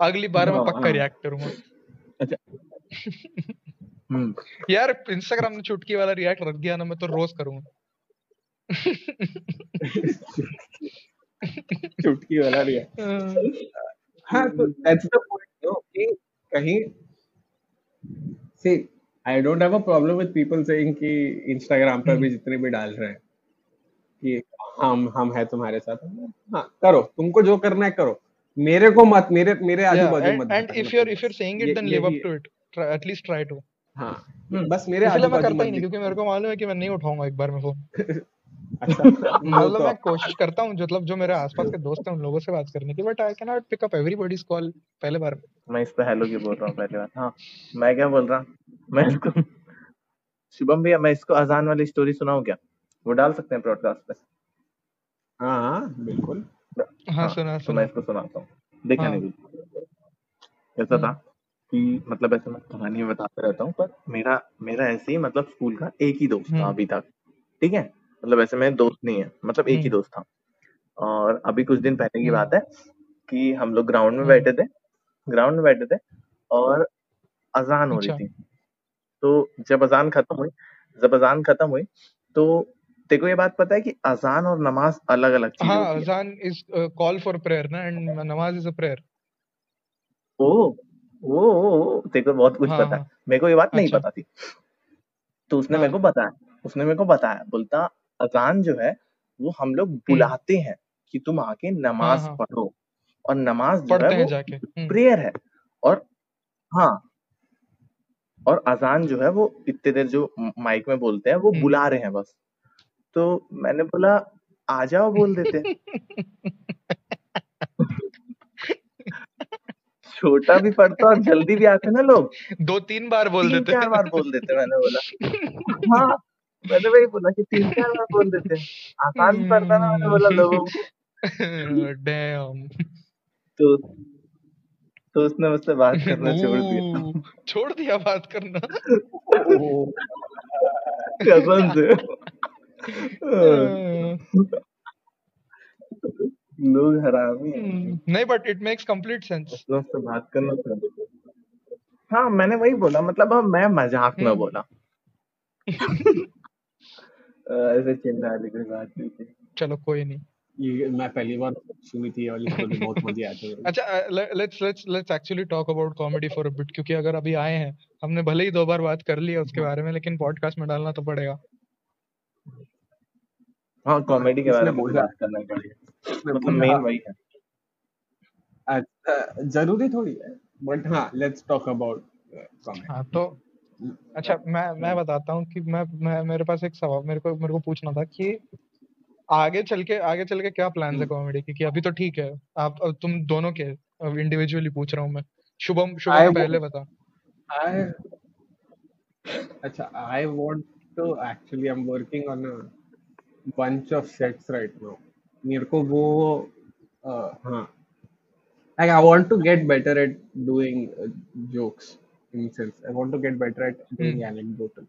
अगली बार मैं हाँ, पक्का हाँ। रिएक्ट करूँगा। हम्म। यार इंस्टाग्राम ने चुटकी वाला रिएक्ट रख दिया ना मैं तो रोज करूँगा। चुटकी वाला भी है तो दैट्स द पॉइंट नो कि कहीं see I don't have a problem with people saying कि इंस्टाग्राम पर भी हम्म। जितने भी डाल रहे हैं कि हम हम है तुम्हारे साथ हाँ करो तुमको जो करना है करो मेरे को मत मेरे मेरे आजू बाजू मत तुम if you're बस। saying ये- then live यही up to it try, at least try to हाँ। बस मेरे आजू मैं बाजू करता ही मत नहीं क्योंकि मेरे को मालूम है कि मैं नहीं उठाऊँगा एक बार में फ़ोन अच्छा मतलब तो मैं कोशिश करता हूँ मतलब जो मेरे आसपास के दोस्त हैं उन लोगों से बात करने की but I can not pick up everybody's call पहले बार मैं। इस पे हेलो की बोल रहा हूँ पहली बार हाँ मैं क्या बोल रहा मैं इसको शुभम भैया मैं इसको अजान वाली स्टोरी सुनाऊँ क्या? वो डाल सकते हैं ब्रॉडकास्ट पे? हाँ हाँ बिल्कुल। हाँ सुना तो मैं इसको सुनाता हूँ। देखा हाँ। नहीं बिल्कुल ऐसा था कि मतलब ऐसे मैं कहानी बताते रहता हूँ पर मेरा मेरा ऐसे ही मतलब स्कूल का एक ही दोस्त था हम्म। अभी तक ठीक है? मतलब ऐसे मेरे दोस्त नहीं है मतलब एक ही हम्म। दोस्त था और अभी कुछ दिन पहले की हम्म। बात है कि हम लोग ग्राउंड में। बैठे थे ग्राउंड में बैठे थे और अजान हो रही अच्छा। थी तो जब अजान खत्म हुई जब अजान खत्म हुई तो तेको ये बात पता है कि अजान और नमाज़ अलग अलग चीज़ हाँ है azaan is call for prayer ना and namaz is a prayer ओ ओ तेको बहुत कुछ हाँ, पता है हाँ। मेरे को ये बात अच्छा। नहीं। पता थी तो उसने हाँ। मेरे को बताया उसने मेरे को बताया बोलता अजान जो है वो हम लोग बुलाते हैं कि तुम आके नमाज़ हम्म। हाँ। पढ़ो और नमाज़ जो है वो हम्म। प्रेयर है और हाँ और अजान जो है वो इतने देर जो माइक में बोलते हैं वो हम्म। बुला रहे हैं बस तो मैंने बोला आ जाओ बोल देते छोटा भी पड़ता और जल्दी भी आते ना लोग दो तीन बार बोल तीन देते चार बार बोल देते मैंने बोला हाँ मैंने वही बोला कि तीन चार बार बोल देते आसान पड़ता ना मैंने बोला लोगों को। डैम तो तो उसने मुझसे बात करना छोड़ दिया। छोड़ दिया बात करना। कसम से। लोग हरामी हम्म, नहीं but it makes complete sense दोस्तों से बात करना छोड़ हाँ मैंने वही बोला मतलब अब मैं मज़ाक में हम्म। बोला। ऐसे चिल्ला कोई बात नहीं थी चलो कोई नहीं। ये मैं पहली बार सुनी थी ये वाली स्टोरी बहुत मज़े आते हैं अच्छा let's let's let's actually talk about comedy for a bit क्योंकि अगर अभी आए हैं हमने भले ही दो बार बात कर ली है उसके बारे में लेकिन पॉडकास्ट में डालना तो पड़ेगा। हाँ कॉमेडी के बारे में बात करना पड़ेगा। मतलब मेन वही है। अच्छा, ज़रूरी थोड़ी है बट हाँ लेट्स टॉक अबाउट कॉमेडी हाँ तो अच्छा मैं मैं बताता हूँ कि मैं मैं मेरे पास एक सवाल मेरे को मेरे को पूछना था कि आगे चल के आगे चल के क्या प्लान है कॉमेडी की? कि अभी तो ठीक है आप तुम दोनों के इंडिविजुअली पूछ रहा हूँ मैं। शुभम शुभम पहले बता। I अच्छा I want to actually I'm working on a bunch of sets right now. मेरे को वो हाँ। Like I want to get better at doing uh, jokes. in sense. I want to get better at doing Hmm. anecdotal.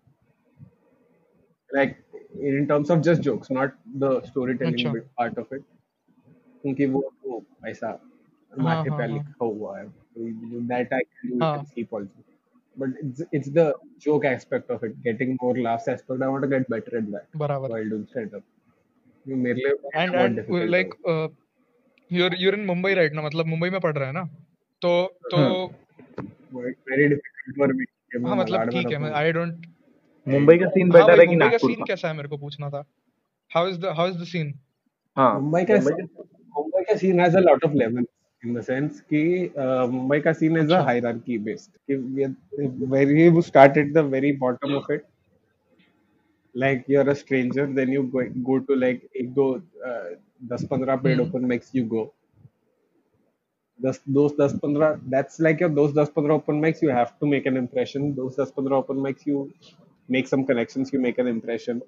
Like in terms of just jokes, not the storytelling अच्छा। bit part of it. क्योंकि वो तो ऐसा माथे हाँ, पे हाँ। लिखा हुआ है that I can do it हाँ। and sleep also. But it's it's the joke aspect of it, getting more laughs aspect. I want to get better at that बराबर while doing stand up. मेरे लिए एंड बहुत and difficult like your your in Mumbai right ना मतलब मुंबई में पढ़ रहा है ना तो तो है। Very- very difficult for me कि मैं हाँ मतलब ठीक है आई डोंट मुंबई का सीन बेटर है कि मुंबई का सीन कैसा है मेरे को पूछना था। How is the how is the scene हाँ मुंबई का मुंबई का scene has a lot of level in the sense कि uh, मुंबई का scene is a hierarchy based कि very you start at the very bottom of it like you're a stranger then you go, go to like एक दो uh, दस पंद्रह paid open mics you go. दोस्त दस पंद्रह that's like your दोस्त दस पंद्रह open mics you have to make an impression दोस्त दस पंद्रह open mics you make some connections you make an impression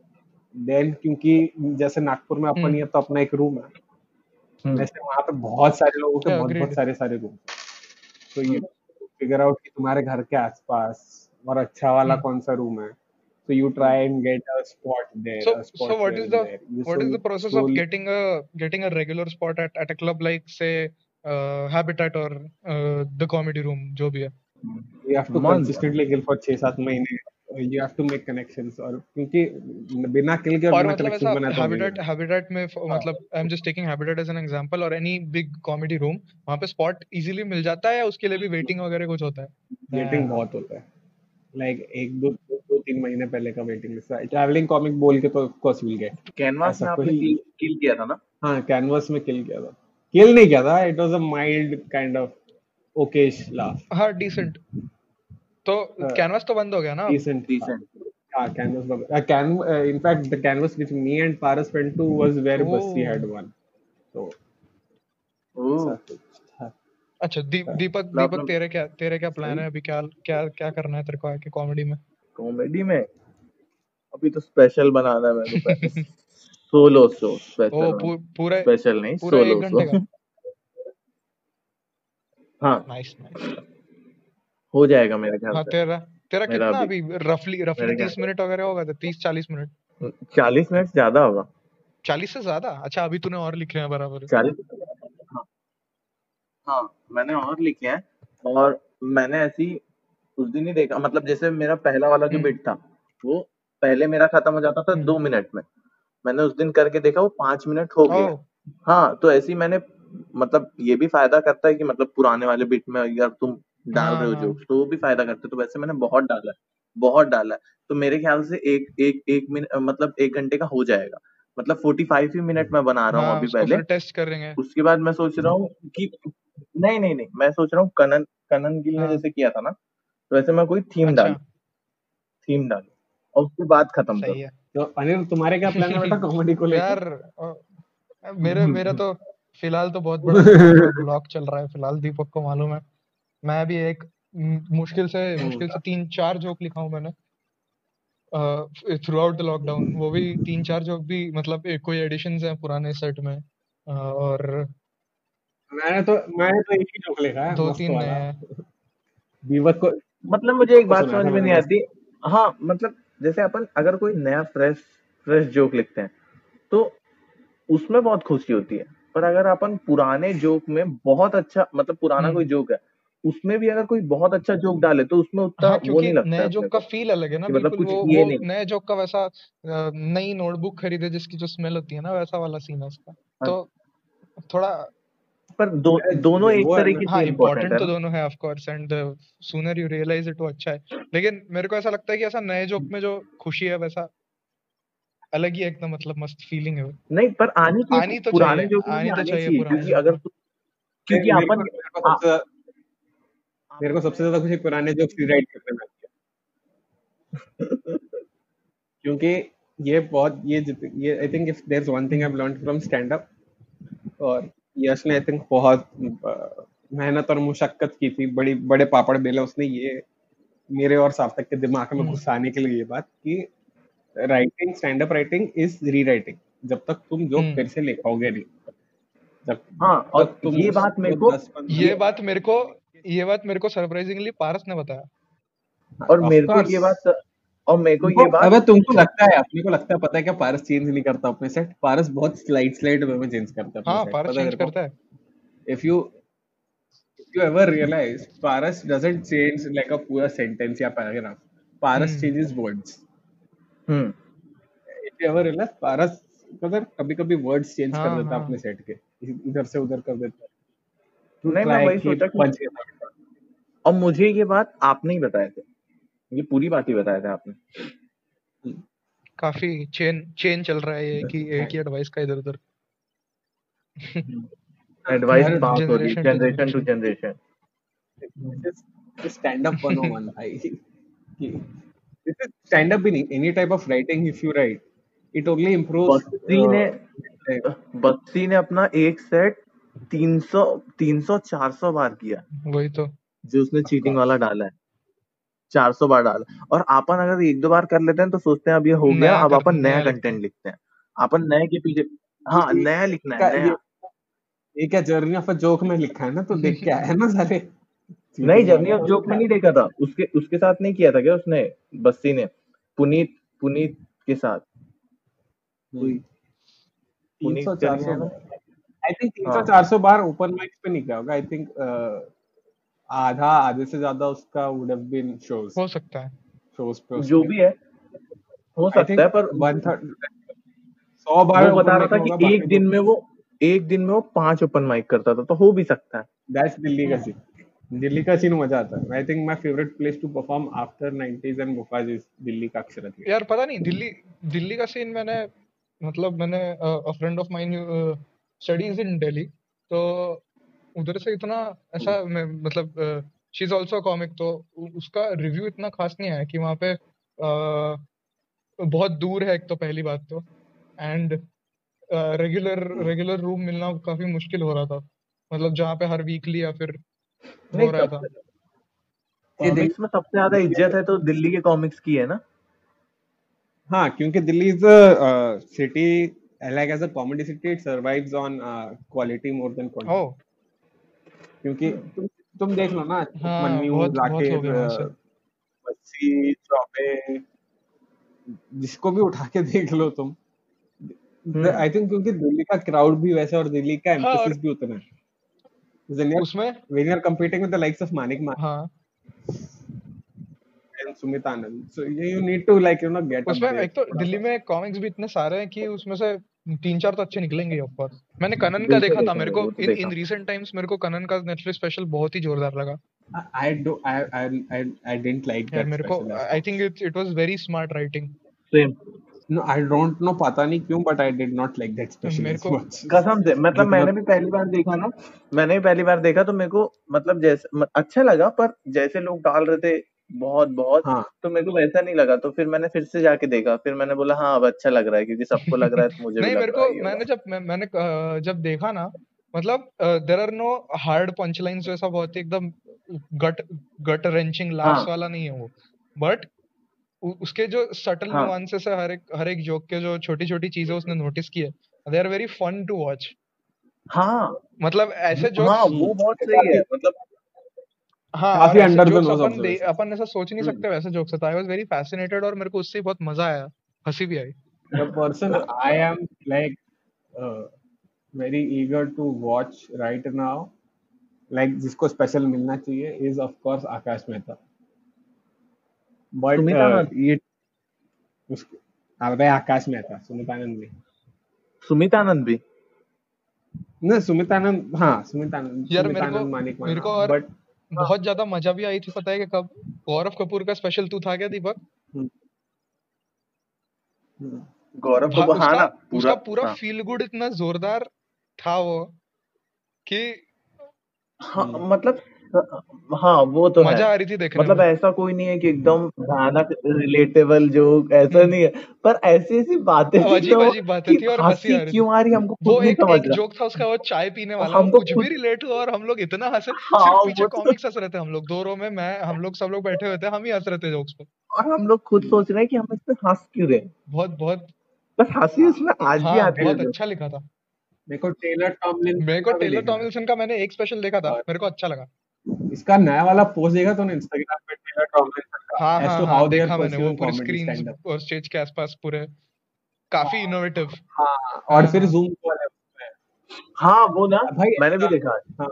then क्योंकि जैसे नागपुर में अपन हम्म ही है तो अपना एक रूम है हम्म वैसे वहाँ पे बहुत सारे लोगों के बहुत बहुत सारे सारे रूम तो ये फिगर आउट कि तुम्हारे घर के आसपास और अच्छा वाला हम्म कौन सा रूम है so you try and get a spot there So, a so spot what here is the what is the process of slowly getting a getting a regular spot at at a club like say uh, Habitat or uh, the Comedy Room जो भी है। You have to month consistently kill for 6-7 महीने। You have to make connections और क्योंकि बिना किल के और और बिना मतलब कनेक्शन ऐसा बनाए तो हैबिटेट हैबिटेट में हाँ। मतलब I am just taking Habitat as an example और एनी बिग कॉमेडी रूम वहाँ पे स्पॉट इजीली मिल जाता है या उसके लिए भी वेटिंग वगैरह कुछ होता है? वेटिंग बहुत होता है। लाइक एक दो दो, दो तीन महीने पहले का वेटिंग लिस्ट है ट्रैवलिंग कॉमिक बोल के तो of course will get Canvas में आपने किल किल किया था ना? हाँ कैनवस में किल किया था। किल नहीं किया था it was a mild kind of okayish laugh हाँ डिसेंट तो कैनवास तो बंद हो गया ना? Decent Ah, canvas. bug- Uh, can uh, in fact the canvas which me and Paras went to was where Oh. had won. So oh ऐसा कुछ था। अच्छा दीप, दीपक मतलब दीपक तेरे क्या तेरे क्या प्लान है? अभी क्या क्या क्या करना है तेरे को आके कॉमेडी में? कॉमेडी में? अभी तो स्पेशल बनाना है मेरे को सोलो शो स्पेशल पू, पूरा स्पेशल नहीं सोलो शो हाँ। नाइस नाइस हो जाएगा मेरे ख्याल हाँ तेरा तेरा कितना अभी अभी रफली रफली तीस मिनट वगैरह होगा तो तीस चालीस मिनट चालीस मिनट ज़्यादा होगा। चालीस से ज़्यादा? अच्छा अभी तूने और लिखे हैं बराबर। चालीस हाँ। हाँ मैंने और लिखे हैं और मैंने ऐसी उस दिन ही देखा मतलब जैसे मेरा पहला वाला जो हम्म। बिट था वो पहले मेरा खत्म हो जाता था दो हम्म मिनट में। मैंने उस दिन करके देखा वो पाँच मिनट हो गया ओ हाँ तो ऐसे ही मैंने मतलब ये भी फ़ायदा करता है कि मतलब पुराने वाले बिट में अगर तुम डाल हाँ रहे हो हाँ जोक्स तो वो भी फ़ायदा करते हैं। तो वैसे मैंने बहुत डाला है बहुत डाला है। तो मेरे ख्याल से एक एक एक मिनट मतलब एक घंटे का हो जाएगा। मतलब फोर्टी फाइव ही मिनट मैं बना रहा हूँ हाँ अभी पहले। टेस्ट करेंगे उसके बाद मैं सोच रहा हूँ कि नहीं नहीं नहीं मैं सोच रहा हूँ कनन कनन गिल ने हाँ। जैसे किया था ना तो वैसे मैं कोई थीम डालू थीम डालू और उसके बाद खत्म करूँ। है। तो अनिल तुम्हारे क्या प्लान है बेटा कॉमेडी को लेके? यार मेरे मेरा तो फ़िलहाल तो बहुत बड़ा ब्लॉक चल रहा है फ़िलहाल दीपक को मालूम है। मैं भी एक मुश्किल से मुश्किल से तीन चार जोक लिखा हूँ मैंने। थ्रू आउट द लॉकडाउन वो भी तीन चार जोक भी मतलब एक कोई एडिशंस हैं पुराने सेट में अ, और मैंने तो मैंने तो एक ही जोक लिखा है दो तीन नए। दीपक को मतलब मुझे एक बात समझ में नहीं आती। हाँ मतलब जैसे अपन अगर कोई नया फ्रेश फ्रेश जोक लिखते हैं तो उसमें बहुत खुशी होती है। पर अगर अपन पुराने जोक में बहुत अच्छा मतलब पुराना कोई हम्म जोक है उसमें भी अगर कोई बहुत अच्छा जोक डाले तो उसमें उतना हाँ वो नहीं लगता नए जोक का फील अलग है ना मतलब कुछ वो ये वो नहीं। नए जोक का वैसा नई नोटबुक खरीदे जिसकी जो स्मेल होती है ना वैसा वाला सीन है उसका। हाँ, तो थोड़ा पर दो, दोनों एक वो है तरीके हाँ से इम्पोर्टेंट तो दोनों है of course and sooner you realise it वो अच्छा है। लेकिन मेरे को ऐसा लगता है कि ऐसा नए जोक में जो खुशी है वैसा अलग ही एकदम मतलब मस्त फीलिंग है नहीं पर आनी चाहिए आनी तो पुराने जोक आनी तो चाहिए क्योंकि अगर क्योंकि अपन मेरे को सबसे ज्यादा- मेरे को सबसे ज़्यादा खुशी पुराने जोक्स रीराइट करने में क्योंकि ये बहुत ये ये I think if there is one thing I have learned from stand up और यश ने आई थिंक बहुत मेहनत और मुशक्कत की थी। बड़ी बड़े पापड़ बेले उसने ये मेरे और सार्थक के दिमाग में हम्म। घुसाने के लिए ये बात कि writing stand up writing is rewriting जब तक तुम जोक हम्म। फिर से लिखोगे नहीं जब हाँ और तुम ये बात मेरे को ये बात मेरे को ये बात मेरे को सरप्राइजिंगली पारस ने बताया। और मेरे को ये बात और मेरे को ये बात अबे तुमको लगता है अपने को लगता है पता है क्या पारस चेंज नहीं करता अपने सेट पारस बहुत स्लाइड स्लाइड वे में चेंज करता है हाँ पारस चेंज करता है। If you if you ever realize Paras doesn't change like a पूरा sentence या Paras hmm. changes words hmm. If you ever realize Paras मतलब कभी कभी words change कर हाँ देता है। हाँ अपने सेट के इधर से उधर कर देता। है नहीं मैं वही सोचा कि और मुझे ये बात आपने ही बताए थे। ये पूरी बात ही बताया था आपने। काफ़ी चेन चेन चल रहा है ये कि एक ही एडवाइस का इधर उधर। एडवाइस पास हो रही generation to generation to generation stand up 101 भाई। कि- this is stand up in any type of writing if you write it only improves Basti uh, ने बस्ती ने अपना एक सेट 300 300 400 बार किया। वही तो। जो उसने चीटिंग वाला डाला है। 400 बार डाला। और अपन अगर एक दो बार कर लेते हैं तो सोचते हैं अब ये हो गया अब अपन नया कंटेंट लिखते हैं। अपन नए के पीछे हाँ नया लिखना है नया। ये क्या जर्नी ऑफ़ अ जोक में लिखा है ना? तो देख के आया है ना सारे नहीं जर्नी ऑफ़ जोक में नहीं देखा था। उसके उसके साथ नहीं किया था क्या उसने? बस्ती ने। पुनीत पुनीत के साथ। सौ चार सौ आई थिंक तीन सौ हाँ। चार सौ बार ओपन माइक्स पे नहीं किया होगा आई थिंक आधा आधे से ज़्यादा उसका वुड हैव बीन शोज़ हो सकता है। शोज़ पे जो भी है हो सकता है पर वन थर्ड सौ बार वो बता रहा था कि एक दिन में वो एक दिन में वो पाँच ओपन माइक करता था तो हो भी सकता है। दैट्स दिल्ली का सीन दिल्ली का सीन मज़ा आता है। I think my favourite place to perform after 90s and मुफाज is Delhi का अक्षरा थिएटर यार पता नहीं दिल्ली दिल्ली का सीन मैंने मतलब मैंने a friend of mine studies in Delhi तो उधर से इतना ऐसा मैं मतलब शी इज़ आल्सो कॉमिक तो उसका रिव्यू इतना खास नहीं आया कि वहाँ पे अ, बहुत दूर है एक तो पहली बात तो। एंड रेगुलर रेगुलर रूम मिलना काफ़ी मुश्किल हो रहा था। मतलब जहाँ पे हर वीकली या फिर हो रहा था। सबसे कॉमिक्स में सबसे ज़्यादा इज़्ज़त है तो दिल्ली के कॉमिक्स की है ना? हाँ क्योंकि Delhi is a city like as a comedy city it survives on quality more than quantity oh क्योंकि तुम तुम देख लो ना हाँ, बहुत लाकेर हैं से। बस्सी चौबे जिसको भी उठा के देख लो तुम। हम्म। आई थिंक क्योंकि दिल्ली का क्राउड भी वैसा और दिल्ली का हाँ, एम्फेसिस भी उतना है। उसमें? You're competing with the likes of Manik Maan हाँ। Anand. So you, you need to like you know get उसमें एक तो दिल्ली में कॉमिक्स भी इतने सारे हैं कि उसमें से तीन चार तो अच्छे निकलेंगे ऑफ़ कोर्स मैंने कनन का देखा था मेरे को इन इन रीसेंट टाइम्स मेरे को कनन का नेटफ्लिक्स स्पेशल बहुत ही जोरदार लगा। I do I I I, I didn't like यार that मेरे को I think it it was very smart writing same No, I don't know पता नहीं क्यों but I did not like that special मेरे को- कसम से मतलब मैंने भी पहली बार देखा ना मैंने भी पहली बार देखा तो मेरे को मतलब जैसे अच्छा लगा पर जैसे लोग डाल रहे थे बहुत बहुत। हाँ। तो मेरे को वैसा नहीं लगा तो फिर मैंने फिर से जाके देखा। फिर मैंने बोला हाँ अब अच्छा लग रहा है क्योंकि सबको लग रहा है तो मुझे भी नहीं लग मेरे रहा को है ये मैंने वाला। जब मैं, मैंने अ, जब देखा ना मतलब there are no hard punch lines जैसा बहुत ही एकदम गट गट रेंचिंग लाफ्स हाँ। वाला नहीं है वो। बट उसके जो सटल हाँ। नुआंसेस है हर एक हर एक जोक के जो छोटी छोटी चीज़ें उसने नोटिस की है they are very fun to watch हाँ। मतलब ऐसे हाँ जोक्स वो बहुत सही है मतलब काफ़ी ऐसे under the jokes nose अपन अपन ऐसा सोच नहीं। सकते वैसे जोक्स था आई वाज वेरी फैसिनेटेड और मेरे को उससे बहुत मज़ा आया हँसी भी आई The person I am like uh, very eager to watch right now like जिसको स्पेशल मिलना चाहिए is of course Akash Mehta. But Sumit uh। ये उसके अबे आकाश मेहता सुमित आनंद नहीं सुमित आनंद भी ना सुमित आनंद हाँ सुमित आनंद यार सुमित मेरे को आनंद मानिक मेरे को और बट बहुत ज़्यादा मज़ा भी आई थी पता है कि कब? गौरव कपूर का स्पेशल तू था क्या दीपक? गौरव तो को हाँ उसका ना उसका पूरा पूरा हाँ, फील गुड इतना जोरदार था वो कि हाँ मतलब हाँ वो तो है। मज़ा आ रही थी देखने मतलब में। ऐसा कोई नहीं है कि एकदम भयानक रिलेटेबल जोक ऐसा नहीं है। पर ऐसी ऐसी बातें थी अजीब तो अजीब बातें थी और हँसी हँसी आ रही थी। क्यों आ रही हमको वो एक एक जोक था उसका वो चाय पीने वाला। हमको कुछ भी रिलेट हुआ और हम लोग इतना हंसे। हाँ सिर्फ़ पीछे तो कॉमिक्स हंस रहे थे हम लोग। दो रो में मैं हम लोग सब लोग बैठे हुए थे हम ही हंस रहे थे जोक्स पे। और हम लोग खुद सोच रहे हैं कि हम इस पे हंस क्यों रहे बहुत बहुत। बस हँसी उसमें आज भी हाँ आती बहुत अच्छा लिखा था। मेरे को टेलर टॉमलिन मेरे को टेलर है। टॉमिल्सन का मैंने एक स्पेशल देखा था मेरे को अच्छा लगा। इसका नया वाला पोस्ट देखा तूने इंस्टाग्राम पे टेलर टॉमलिन का? हाँ हाँ to हाँ how they मैंने वो पूरे स्क्रीन और स्टेज के आसपास पूरे काफ़ी इनोवेटिव हाँ और हाँ, फिर हाँ। जूम वाले हाँ। वो ना भाई मैंने भी देखा। है। हाँ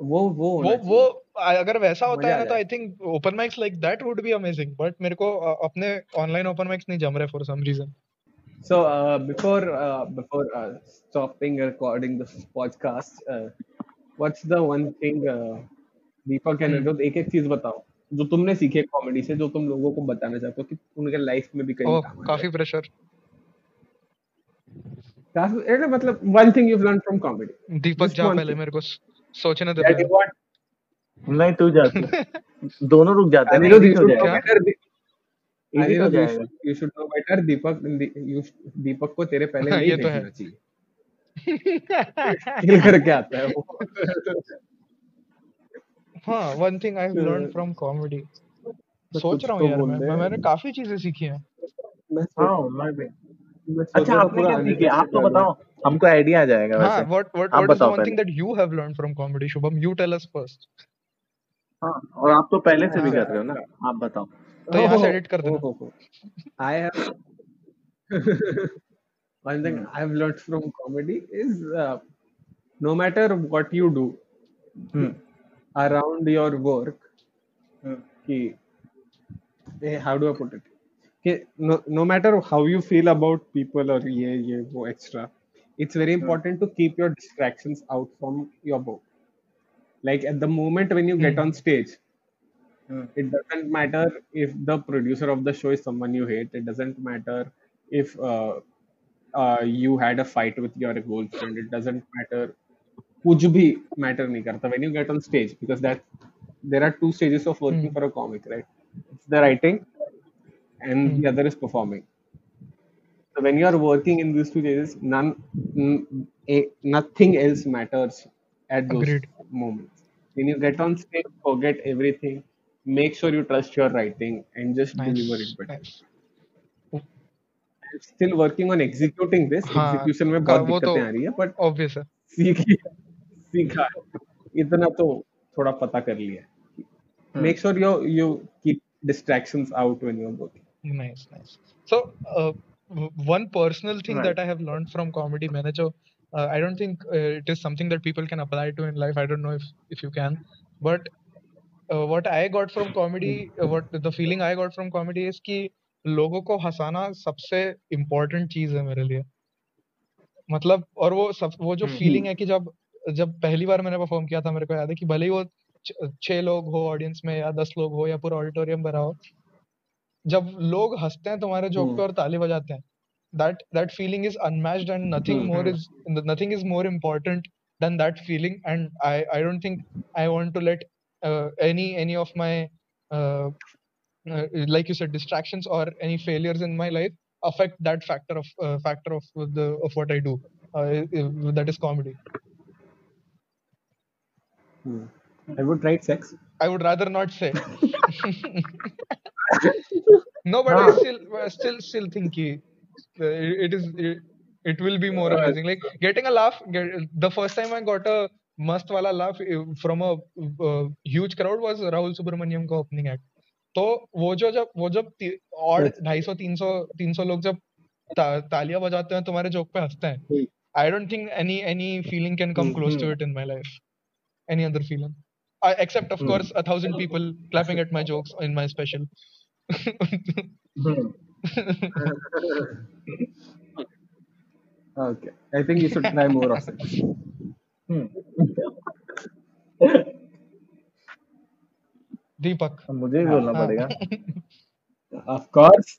वो वो वो वो अगर वैसा होता है ना तो I think open mics like that would be amazing but मेरे को अपने ऑनलाइन ओपन माइक्स नहीं जम रहे for some reason So uh, before uh, before uh, stopping recording this podcast, uh, what's the one thing uh, Deepak and hmm. Aniruddh एक एक चीज़ बताओ जो तुमने सीखे कॉमेडी से जो तुम लोगों को बताना चाहते हो कि उनके लाइफ में भी कहीं काम काफ़ी प्रेशर काफ़ी अरे मतलब one thing you learn from comedy Deepak जा पहले मेरे को सोचने दे नहीं तू जा दोनों रुक जाते हैं अनिरुद्ध हो जाएगा। बेटर इजी हो Aniruddh you should know better Deepak you Deepak को तेरे पहले हाँ, नहीं ये तो है। चाहिए। करके आता है वो। हाँ one thing I have learn from comedy सोच रहा हूँ यार मैं मैं- मैंने काफ़ी चीज़ें सीखी हैं। मैं हाँ मैं भी। अच्छा तो आपने क्या सीखे? आप तो बताओ हमको आइडिया आ जाएगा हाँ वैसे। What what what is one thing that you have learn from comedy Shubham you tell us first हाँ और आप तो पहले से भी अच्छा कर रहे हो ना? आप बताओ। तो यहाँ से एडिट कर देना। I have one thing I've learned from comedy is uh, no matter what you do hmm. around your work hmm. how do i put it ki, no, no matter how you feel about people or yeah yeah wo extra it's very hmm. important hmm. to keep your distractions out from your work like at the moment when you hmm. get on stage hmm. it doesn't matter if the producer of the show is someone you hate it doesn't matter if uh, uh, you had a fight with your girlfriend it doesn't matter कुछ भी मैटर नहीं करता when you get on stage because that there are two stages of working for a comic right it's the writing and the other is performing so when you are working in this two stages none nothing else matters at those moments when you get on stage forget everything make sure you trust your writing and just deliver it better still working on executing this execution में बहुत दिक्कतें आ रही है बट ऑब्वियस सीखा है। इतना तो थोड़ा पता कर लिया make sure you you keep distractions out when you are working nice nice so one personal thing that I have learned from comedy manager I don't think it is something that people can apply to in life I don't know if if you can but Uh, what I got from comedy, uh, what the feeling I got from comedy is कि लोगों को हंसाना सबसे important चीज़ है मेरे लिए। मतलब और वो सब वो जो हम्म, feeling हम्म। है कि जब जब पहली बार मैंने परफॉर्म किया था मेरे को याद है कि भले ही वो छह लोग हो ऑडियंस में या दस लोग हो या पूरा ऑडिटोरियम भरा हो जब लोग हँसते हैं तुम्हारे जोक पे हम्म। और ताली बजाते हैं that that feeling is unmatched and nothing more is nothing is more important than that feeling and I I don't think I want to let any any of my like you said distractions और any failures in my life affect that factor of factor of the of what I do that is comedy Hmm. have you tried sex i would rather not say no but i हाँ still I still still think ki, uh, it it is it, it will be more Uh, amazing like getting a laugh get, the first time i got a mast wala laugh uh, from a uh, huge crowd was rahul subramaniam का opening act तो वो जो जब वो जब और ढाई सौ तीन सौ तीन सौ लोग जब ता, तालियाँ बजाते हैं तुम्हारे जोक पे हँसते हैं Hmm. I don't think any any feeling can come Hmm. Close to hmm it in my life any other feeling I, except of hmm course a thousand people clapping at my jokes in my special hmm okay I think you should try more of sex hmm Deepak अब मुझे ही हाँ बोलना हाँ पड़ेगा of course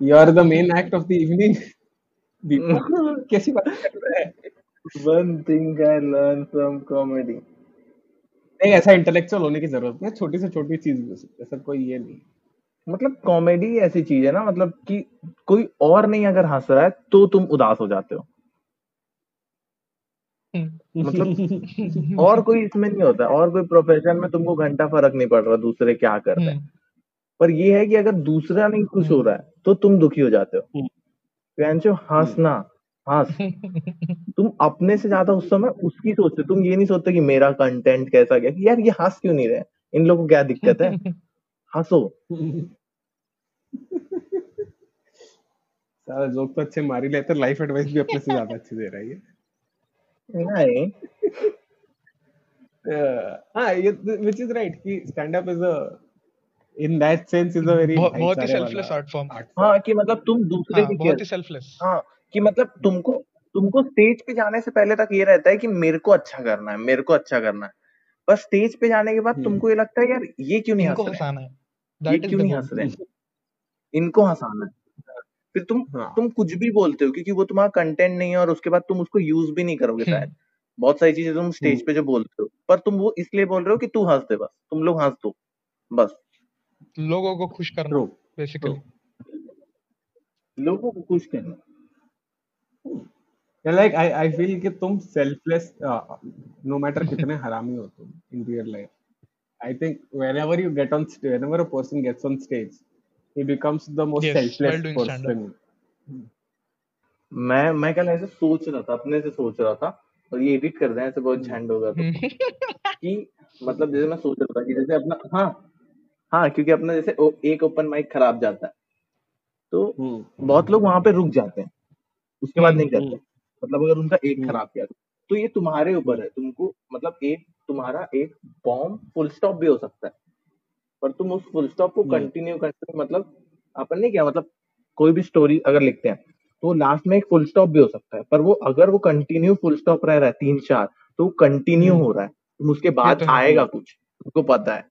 you are the main act of the evening दीपक कैसी बात कर रहा है one thing I learn from comedy नहीं ऐसा इंटेलेक्चुअल होने की ज़रूरत नहीं है छोटी से छोटी चीज़ भी हो सकती है ऐसा कोई ये नहीं। मतलब कॉमेडी ऐसी चीज़ है ना मतलब कि कोई और नहीं अगर हंस रहा है तो तुम उदास हो जाते हो। मतलब और कोई इसमें नहीं होता और कोई प्रोफेशन में तुमको घंटा फ़र्क नहीं पड़ रहा दूसरे क्या कर रहे हैं। हम्म। पर ये है कि अगर दूसरा नहीं खुश हो हम्म। रहा है तो तुम दुखी हो जाते हो। हम्म, हंसना? हंस तुम अपने से ज़्यादा उस समय उसकी सोचते तुम ये नहीं सोचते कि मेरा कंटेंट कैसा गया कि यार ये हंस क्यों नहीं रहे? इन लोगों को क्या दिक्कत है? हंसो। सारा जोक तो अच्छे मार ही लेते लाइफ एडवाइस भी अपने से ज़्यादा अच्छी दे रहा है नहीं। Uh, हाँ ये विच इज़ राइट कि stand up is a in that sense is a very बहुत ही सेल्फलेस आर्ट फॉर्म हाँ कि मतलब तुम दूसरे हाँ की बहुत ही सेल्फलेस हाँ। कि मतलब तुमको तुमको स्टेज पे जाने से पहले तक ये रहता है कि मेरे को अच्छा करना है मेरे को अच्छा करना है। पर स्टेज पे जाने के बाद हम्म। तुमको ये लगता है यार ये क्यों नहीं हंस रहे? हंसाना ये क्यों नहीं हंस रहे? हैं इनको हंसाना है। फिर तुम हाँ। तुम कुछ भी बोलते हो क्योंकि वो तुम्हारा कंटेंट नहीं है और उसके बाद तुम उसको यूज़ भी नहीं करोगे हम्म। शायद। बहुत सारी चीज़ें तुम स्टेज हम्म। पे जो बोलते हो। पर तुम वो इसलिए बोल रहे हो कि तू हंस दे बस। तुम लोग हंस दो। बस। लोगों को खुश करना बेसिकली लोगों को खुश करना। लाइक आई आई फील कि तुम सेल्फलेस नो मैटर कितने हरामी हो तुम in real life I think whenever you get on st- whenever a person gets on stage he becomes the most yes selfless doing person. मैं मैं कल ऐसे सोच रहा था अपने से सोच रहा था और ये एडिट कर दें ऐसे बहुत झंड होगा तो कि मतलब जैसे मैं सोच रहा था कि जैसे अपना हाँ हाँ क्योंकि अपना जैसे ओ, एक ओपन माइक खराब जाता है। तो हम्म। बहुत लोग वहाँ पे रुक जाते हैं। उसके बाद नहीं हम्म। करते मतलब अगर उनका एक हम्म। खराब गया तो तो ये तुम्हारे ऊपर है। तुमको मतलब एक तुम्हारा एक बॉम्ब फुल स्टॉप भी हो सकता है। पर तुम उस फुल स्टॉप को हम्म। कंटिन्यू करते हो मतलब अपन ने क्या मतलब कोई भी स्टोरी अगर लिखते हैं तो लास्ट में एक फुल स्टॉप भी हो सकता है। पर वो अगर वो कंटिन्यू फुल स्टॉप रह रहा है तीन चार तो कंटिन्यू हम्म। हो रहा है। तुम उसके बाद तो आएगा कुछ तुमको पता है।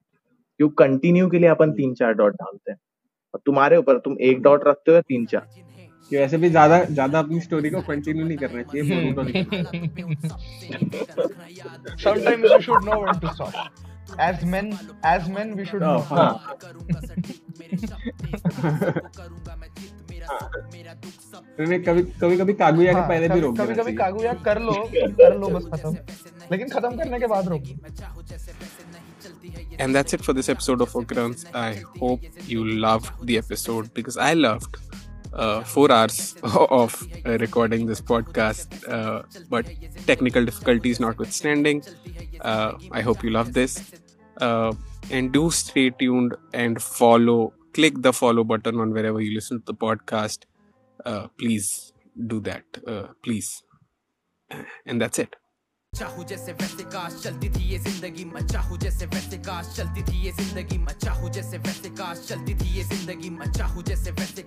क्यों कंटिन्यू के लिए अपन तीन चार डॉट डालते हैं। और तुम्हारे ऊपर तुम एक डॉट रखते हो या तीन चार? कि वैसे भी ज़्यादा ज़्यादा अपनी स्टोरी को कंटिन्यू नहीं करना चाहिए बोरिंग हो should know when to stop as men as men we should know हाँ। कभी कभी कभी कागुया के हाँ, पहले भी रोक कभी कभी कागुया कर लो कर लो बस खत्म। लेकिन खत्म करने के बाद रोक And that's it for this episode of Foregrounds. I hope you loved the episode because I loved uh, four hours of uh, recording this podcast. Uh, but technical difficulties notwithstanding, uh, I hope you love this. Uh, and do stay tuned and follow. Click the follow button on wherever you listen to the podcast. Uh, please do that. Uh, please. And that's it. चाहूँ जैसे वैसे काश। चलती थी ये ज़िंदगी मैं चाहू जैसे वैसे काश। चलती थी ये ज़िंदगी मैं चाहू जैसे वैसे काश। चलती थी ये ज़िंदगी मैं चाहू जैसे वैसे